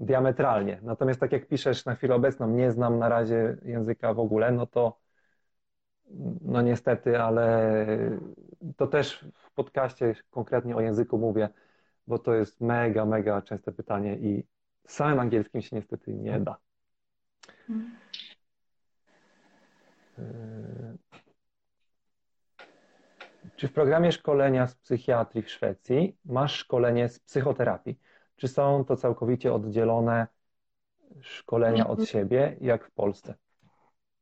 diametralnie. Natomiast tak jak piszesz na chwilę obecną, nie znam na razie języka w ogóle, no to no niestety, ale to też w podcaście konkretnie o języku mówię, bo to jest mega, mega częste pytanie i samym angielskim się niestety nie da. Yy, Czy w programie szkolenia z psychiatrii w Szwecji masz szkolenie z psychoterapii? Czy są to całkowicie oddzielone szkolenia od siebie, jak w Polsce?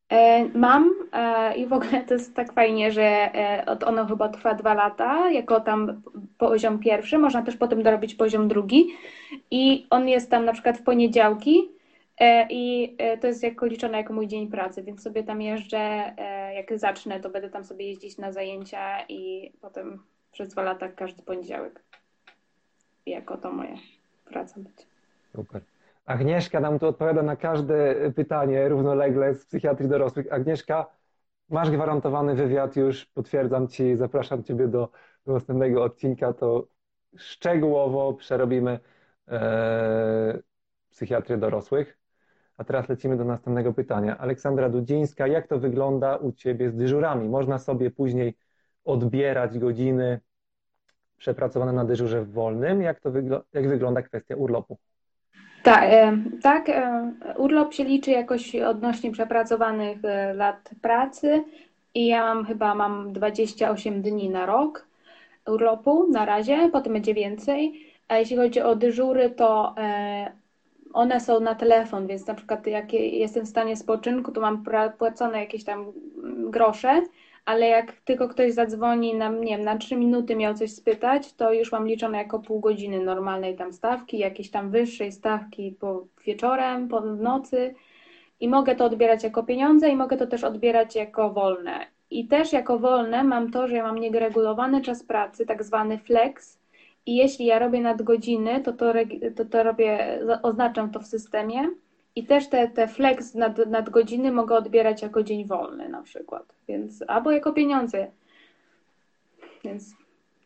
E, Mam e, i w ogóle to jest tak fajnie, że e, ono chyba trwa dwa lata, jako tam poziom pierwszy, można też potem dorobić poziom drugi. I on jest tam na przykład w poniedziałki i to jest jako liczone jako mój dzień pracy, więc sobie tam jeżdżę, jak zacznę, to będę tam sobie jeździć na zajęcia i potem przez dwa lata każdy poniedziałek jako to moja praca będzie. Super. Agnieszka nam tu odpowiada na każde pytanie równolegle z psychiatrii dorosłych. Agnieszka, masz gwarantowany wywiad już, potwierdzam Ci, zapraszam Ciebie do, do następnego odcinka, to szczegółowo przerobimy e, psychiatrię dorosłych. A teraz lecimy do następnego pytania. Aleksandra Dudzińska, jak to wygląda u Ciebie z dyżurami? Można sobie później odbierać godziny przepracowane na dyżurze wolnym? Jak to wygl- jak wygląda kwestia urlopu? Tak, e, tak, e, urlop się liczy jakoś odnośnie przepracowanych e, lat pracy i ja mam chyba mam 28 dni na rok urlopu na razie, potem będzie więcej. A jeśli chodzi o dyżury, to one są na telefon, więc na przykład jak jestem w stanie spoczynku, to mam płacone jakieś tam grosze, ale jak tylko ktoś zadzwoni na, nie na 3 minuty miał coś spytać, to już mam liczone jako pół godziny normalnej tam stawki, jakiejś tam wyższej stawki po wieczorem, po nocy. I mogę to odbierać jako pieniądze i mogę to też odbierać jako wolne. I też jako wolne mam to, że ja mam nieregulowany czas pracy, tak zwany flex. I jeśli ja robię nadgodziny, to to, to, to robię, za- oznaczam to w systemie i też te, te flex nad, nadgodziny mogę odbierać jako dzień wolny na przykład, więc albo jako pieniądze, więc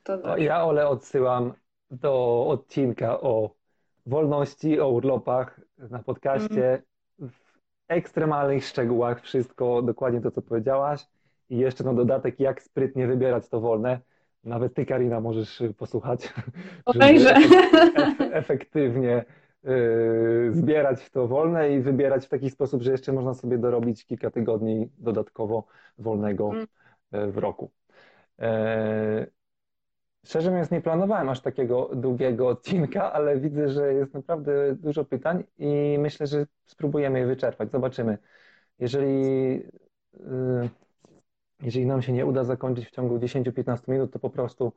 to O, ja Ole odsyłam do odcinka o wolności, o urlopach na podcaście. W ekstremalnych szczegółach wszystko, dokładnie to, co powiedziałaś. I jeszcze na dodatek, jak sprytnie wybierać to wolne. Nawet ty, Karina, możesz posłuchać, Obejrzę. efek- efektywnie y, zbierać to wolne i wybierać w taki sposób, że jeszcze można sobie dorobić kilka tygodni dodatkowo wolnego Mm. y, w roku. E, Szczerze mówiąc, nie planowałem aż takiego długiego odcinka, ale widzę, że jest naprawdę dużo pytań i myślę, że spróbujemy je wyczerpać. Zobaczymy. Jeżeli, y, jeżeli nam się nie uda zakończyć w ciągu 10-15 minut, to po prostu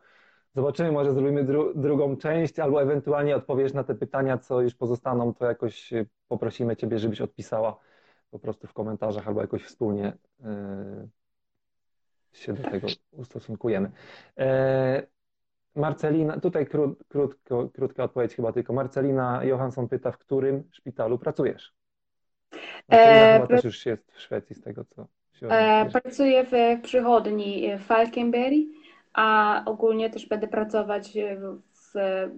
zobaczymy, może zrobimy dru drugą część, albo ewentualnie odpowiesz na te pytania, co już pozostaną, to jakoś y, poprosimy Ciebie, żebyś odpisała po prostu w komentarzach, albo jakoś wspólnie y, się do tego ustosunkujemy. E, Marcelina, tutaj krót, krótko, krótka odpowiedź chyba tylko. Marcelina Johansson pyta, w którym szpitalu pracujesz? Marcelina E, chyba też już jest w Szwecji, z tego co się E, pracuję w przychodni Falkenberg, a ogólnie też będę pracować w, w,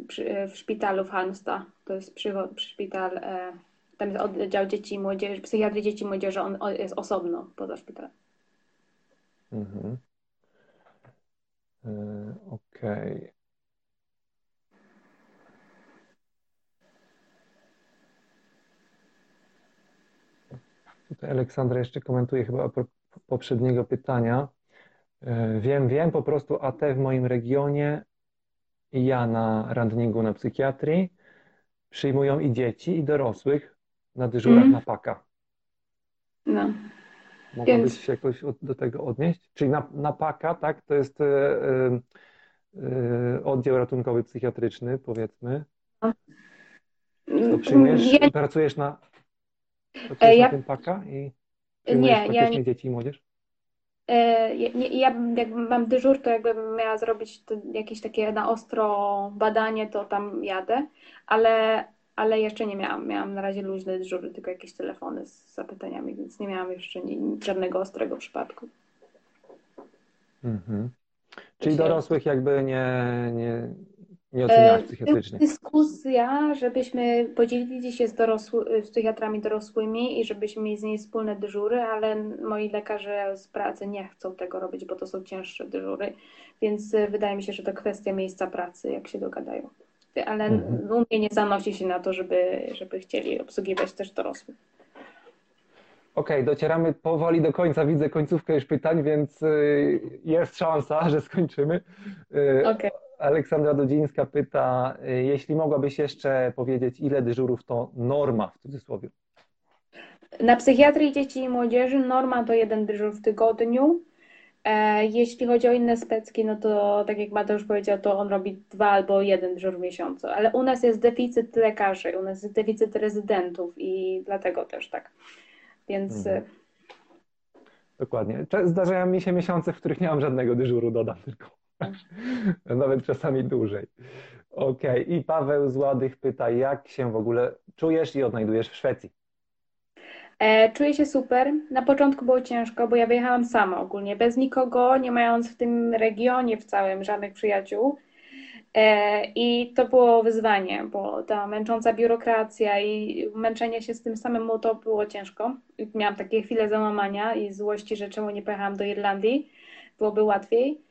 przy- szpitalu w Halmstad. To jest przychod, szpital, e, tam jest oddział dzieci i młodzieży, psychiatrii dzieci i młodzieży, on, jest osobno poza szpitalem. Mhm. E, Okej. Tutaj Aleksandra jeszcze komentuje chyba poprzedniego pytania. E, Wiem, wiem, po prostu AT w moim regionie i ja na randningu na psychiatrii przyjmują i dzieci, i dorosłych na dyżurach Mhm. na paka. No. Mogłabyś Więc- się jakoś od, do tego odnieść? Czyli na, na paka, tak? To jest e, e, oddział ratunkowy psychiatryczny, powiedzmy. To przyjmujesz, Ja, pracujesz na, pracujesz E, na ja- tym paka i przyjmujesz nie, ja dzieci i młodzież? E, Ja, jak mam dyżur, to jakbym miała zrobić to jakieś takie na ostro badanie, to tam jadę, ale, ale jeszcze nie miałam. Miałam na razie luźne dyżury, tylko jakieś telefony z zapytaniami, więc nie miałam jeszcze ni- żadnego ostrego przypadku. Mhm. Czyli dorosłych jakby nie, nie, nie E, oceniałaś psychiatrycznie. dyskusja, żebyśmy podzielili się z, dorosły, z psychiatrami dorosłymi i żebyśmy mieli z nimi wspólne dyżury, ale moi lekarze z pracy nie chcą tego robić, bo to są cięższe dyżury, więc e, wydaje mi się, że to kwestia miejsca pracy, jak się dogadają. Ale Mhm. u mnie nie zanosi się na to, żeby, żeby chcieli obsługiwać też dorosłych. Okej, docieramy powoli do końca. Widzę końcówkę już pytań, więc y, jest szansa, że skończymy. Y, Okej. Aleksandra Dudzińska pyta, y, jeśli mogłabyś jeszcze powiedzieć, ile dyżurów to norma w cudzysłowie? Na psychiatrii dzieci i młodzieży norma to jeden dyżur w tygodniu. E, Jeśli chodzi o inne specki, no to tak jak Mateusz powiedział, to on robi dwa albo jeden dyżur w miesiącu. Ale u nas jest deficyt lekarzy, u nas jest deficyt rezydentów i dlatego też tak. Więc Mhm. e, Dokładnie. Zdarzają mi się miesiące, w których nie mam żadnego dyżuru, dodam tylko. Nawet czasami dłużej. Okej, i Paweł z Ładych pyta, jak się w ogóle czujesz i odnajdujesz w Szwecji? E, Czuję się super. Na początku było ciężko, bo ja wyjechałam sama ogólnie, bez nikogo, nie mając w tym regionie w całym żadnych przyjaciół. E, I to było wyzwanie, bo ta męcząca biurokracja i męczenie się z tym samemu to było ciężko. Miałam takie chwile załamania i złości, że czemu nie pojechałam do Irlandii, byłoby łatwiej.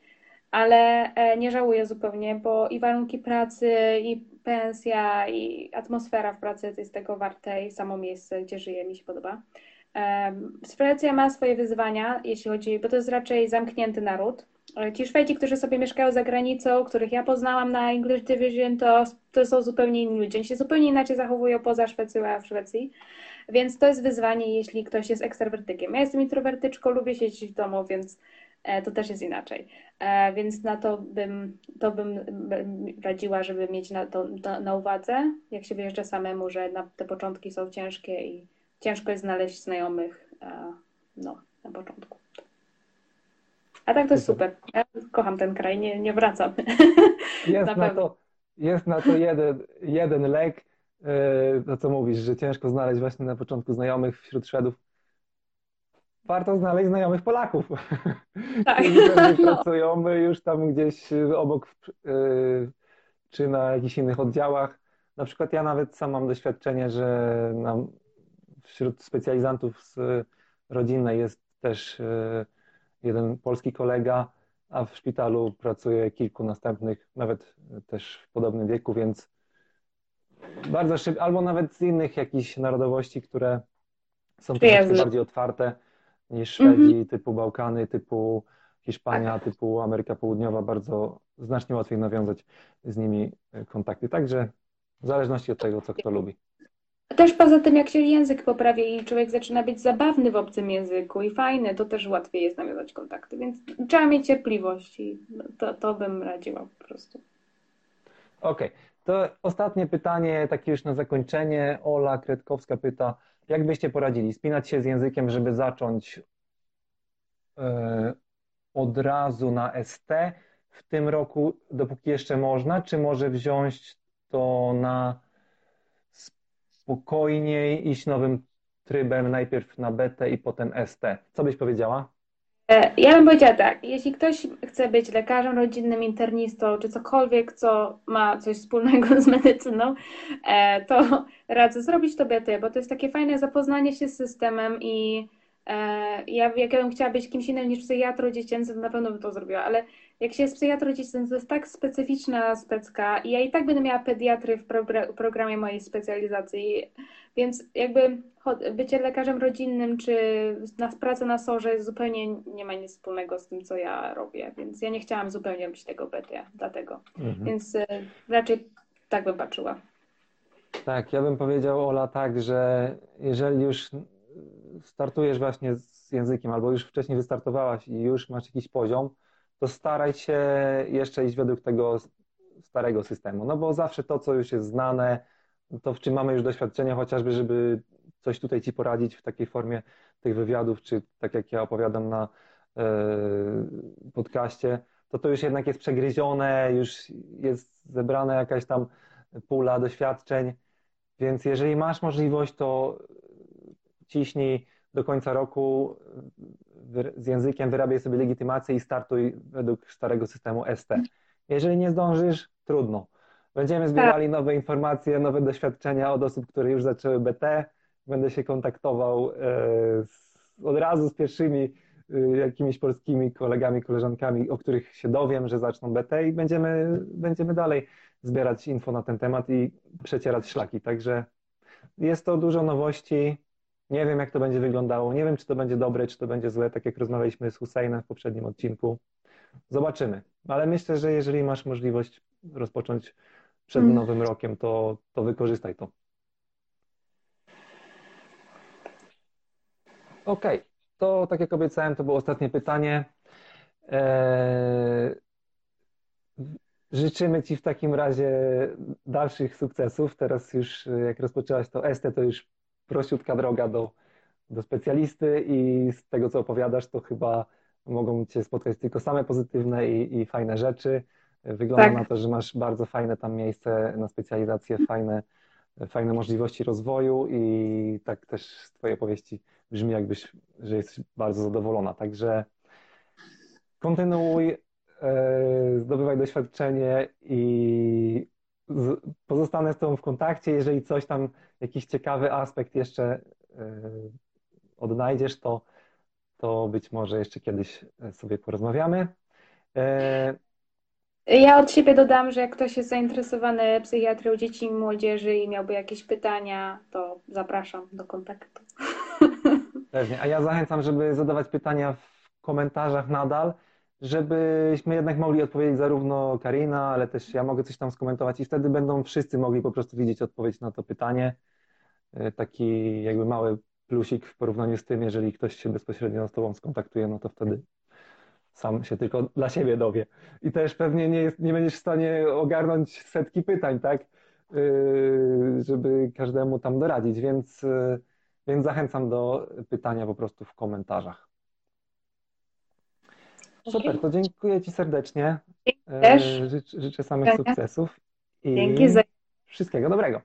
Ale e, nie żałuję zupełnie, bo i warunki pracy, i pensja, i atmosfera w pracy jest tego warte, i samo miejsce, gdzie żyję, mi się podoba. Szwecja ma swoje wyzwania, jeśli chodzi, bo to jest raczej zamknięty naród. E, Ci Szwedzi, którzy sobie mieszkają za granicą, których ja poznałam na English Division, to, to są zupełnie inni ludzie. Oni się zupełnie inaczej zachowują poza Szwecją, a w Szwecji. Więc to jest wyzwanie, jeśli ktoś jest ekstrawertykiem. Ja jestem introwertyczką, lubię siedzieć w domu, więc to też jest inaczej. E, Więc na to bym, to bym radziła, żeby mieć na to na, na uwadze, jak się wyjeżdża samemu, że na, te początki są ciężkie i ciężko jest znaleźć znajomych e, no, na początku. A tak to jest super. Ja kocham ten kraj, nie, nie wracam. Jest Na to, jest na to jeden, jeden lek, e, to co mówisz, że ciężko znaleźć właśnie na początku znajomych wśród Szwedów. Warto znaleźć znajomych Polaków, Tak. którzy No. pracują już tam gdzieś obok e, czy na jakichś innych oddziałach. Na przykład ja nawet sam mam doświadczenie, że wśród specjalizantów z rodzinnej jest też e, jeden polski kolega, a w szpitalu pracuje kilku następnych, nawet też w podobnym wieku, więc bardzo szybko, albo nawet z innych jakichś narodowości, które są troszeczkę bardziej otwarte niż Szwedzi, Mhm. typu Bałkany, typu Hiszpania, typu Ameryka Południowa, bardzo znacznie łatwiej nawiązać z nimi kontakty. Także w zależności od tego, co kto lubi. Też poza tym, jak się język poprawia i człowiek zaczyna być zabawny w obcym języku i fajny, to też łatwiej jest nawiązać kontakty, więc trzeba mieć cierpliwość i to, to bym radziła po prostu. Okej, to ostatnie pytanie, takie już na zakończenie. Ola Kretkowska pyta, jak byście poradzili spinać się z językiem, żeby zacząć e, od razu na ST w tym roku, dopóki jeszcze można, czy może wziąć to na spokojniej, iść nowym trybem, najpierw na BT i potem ST? Co byś powiedziała? E, Ja bym powiedziała tak, jeśli ktoś chce być lekarzem rodzinnym, internistą, czy cokolwiek, co ma coś wspólnego z medycyną, e, to radzę zrobić to BT, bo to jest takie fajne zapoznanie się z systemem i e, ja, jak ja bym chciała być kimś innym niż psychiatrą dziecięcym, to na pewno bym to zrobiła, ale jak się jest psychiatrą dziecięcym, to jest tak specyficzna specka i ja i tak będę miała pediatry w progra- programie mojej specjalizacji, więc jakby bycie lekarzem rodzinnym czy praca na sorze zupełnie nie ma nic wspólnego z tym, co ja robię, więc ja nie chciałam zupełnie robić tego BT, dlatego. Mhm. Więc y, raczej tak bym patrzyła. Tak, ja bym powiedział, Ola, tak, że jeżeli już startujesz właśnie z językiem, albo już wcześniej wystartowałaś i już masz jakiś poziom, to staraj się jeszcze iść według tego starego systemu. No bo zawsze to, co już jest znane, to w czym mamy już doświadczenie, chociażby, żeby coś tutaj Ci poradzić w takiej formie tych wywiadów, czy tak jak ja opowiadam na e, podcaście, to to już jednak jest przegryzione, już jest zebrana jakaś tam pula doświadczeń, więc jeżeli masz możliwość, to ciśnij do końca roku z językiem, wyrabiaj sobie legitymację i startuj według starego systemu ST. Jeżeli nie zdążysz, trudno. Będziemy zbierali nowe informacje, nowe doświadczenia od osób, które już zaczęły BT. Będę się kontaktował e, z, od razu z pierwszymi e, jakimiś polskimi kolegami, koleżankami, o których się dowiem, że zaczną BT i będziemy, będziemy dalej zbierać info na ten temat i przecierać szlaki. Także jest to dużo nowości. Nie wiem, jak to będzie wyglądało. Nie wiem, czy to będzie dobre, czy to będzie złe, tak jak rozmawialiśmy z Husseinem w poprzednim odcinku. Zobaczymy. Ale myślę, że jeżeli masz możliwość rozpocząć przed Mm. nowym rokiem, to, to wykorzystaj to. Okej, to tak jak obiecałem, to było ostatnie pytanie. Eee, Życzymy Ci w takim razie dalszych sukcesów. Teraz już jak rozpoczęłaś to ST, to już prościutka droga do, do specjalisty i z tego, co opowiadasz, to chyba mogą Cię spotkać tylko same pozytywne i, i fajne rzeczy. Wygląda Tak. na to, że masz bardzo fajne tam miejsce na specjalizację, fajne, fajne możliwości rozwoju i tak też z Twojej opowieści brzmi jakbyś, że jesteś bardzo zadowolona. Także kontynuuj, e, zdobywaj doświadczenie i pozostanę z Tobą w kontakcie. Jeżeli coś tam, jakiś ciekawy aspekt jeszcze e, odnajdziesz, to, to być może jeszcze kiedyś sobie porozmawiamy. E, Ja od siebie dodam, że jak ktoś jest zainteresowany psychiatrią dzieci i młodzieży i miałby jakieś pytania, to zapraszam do kontaktu. Pewnie. A ja zachęcam, żeby zadawać pytania w komentarzach nadal, żebyśmy jednak mogli odpowiedzieć zarówno Karina, ale też ja mogę coś tam skomentować i wtedy będą wszyscy mogli po prostu widzieć odpowiedź na to pytanie. E, Taki jakby mały plusik w porównaniu z tym, jeżeli ktoś się bezpośrednio z Tobą skontaktuje, no to wtedy sam się tylko dla siebie dowie. I też pewnie nie, jest, nie będziesz w stanie ogarnąć setki pytań, tak? Yy, żeby każdemu tam doradzić, więc, yy, więc zachęcam do pytania po prostu w komentarzach. Super, to dziękuję Ci serdecznie. Też. Życz, życzę samych sukcesów i Dzięki za wszystkiego dobrego.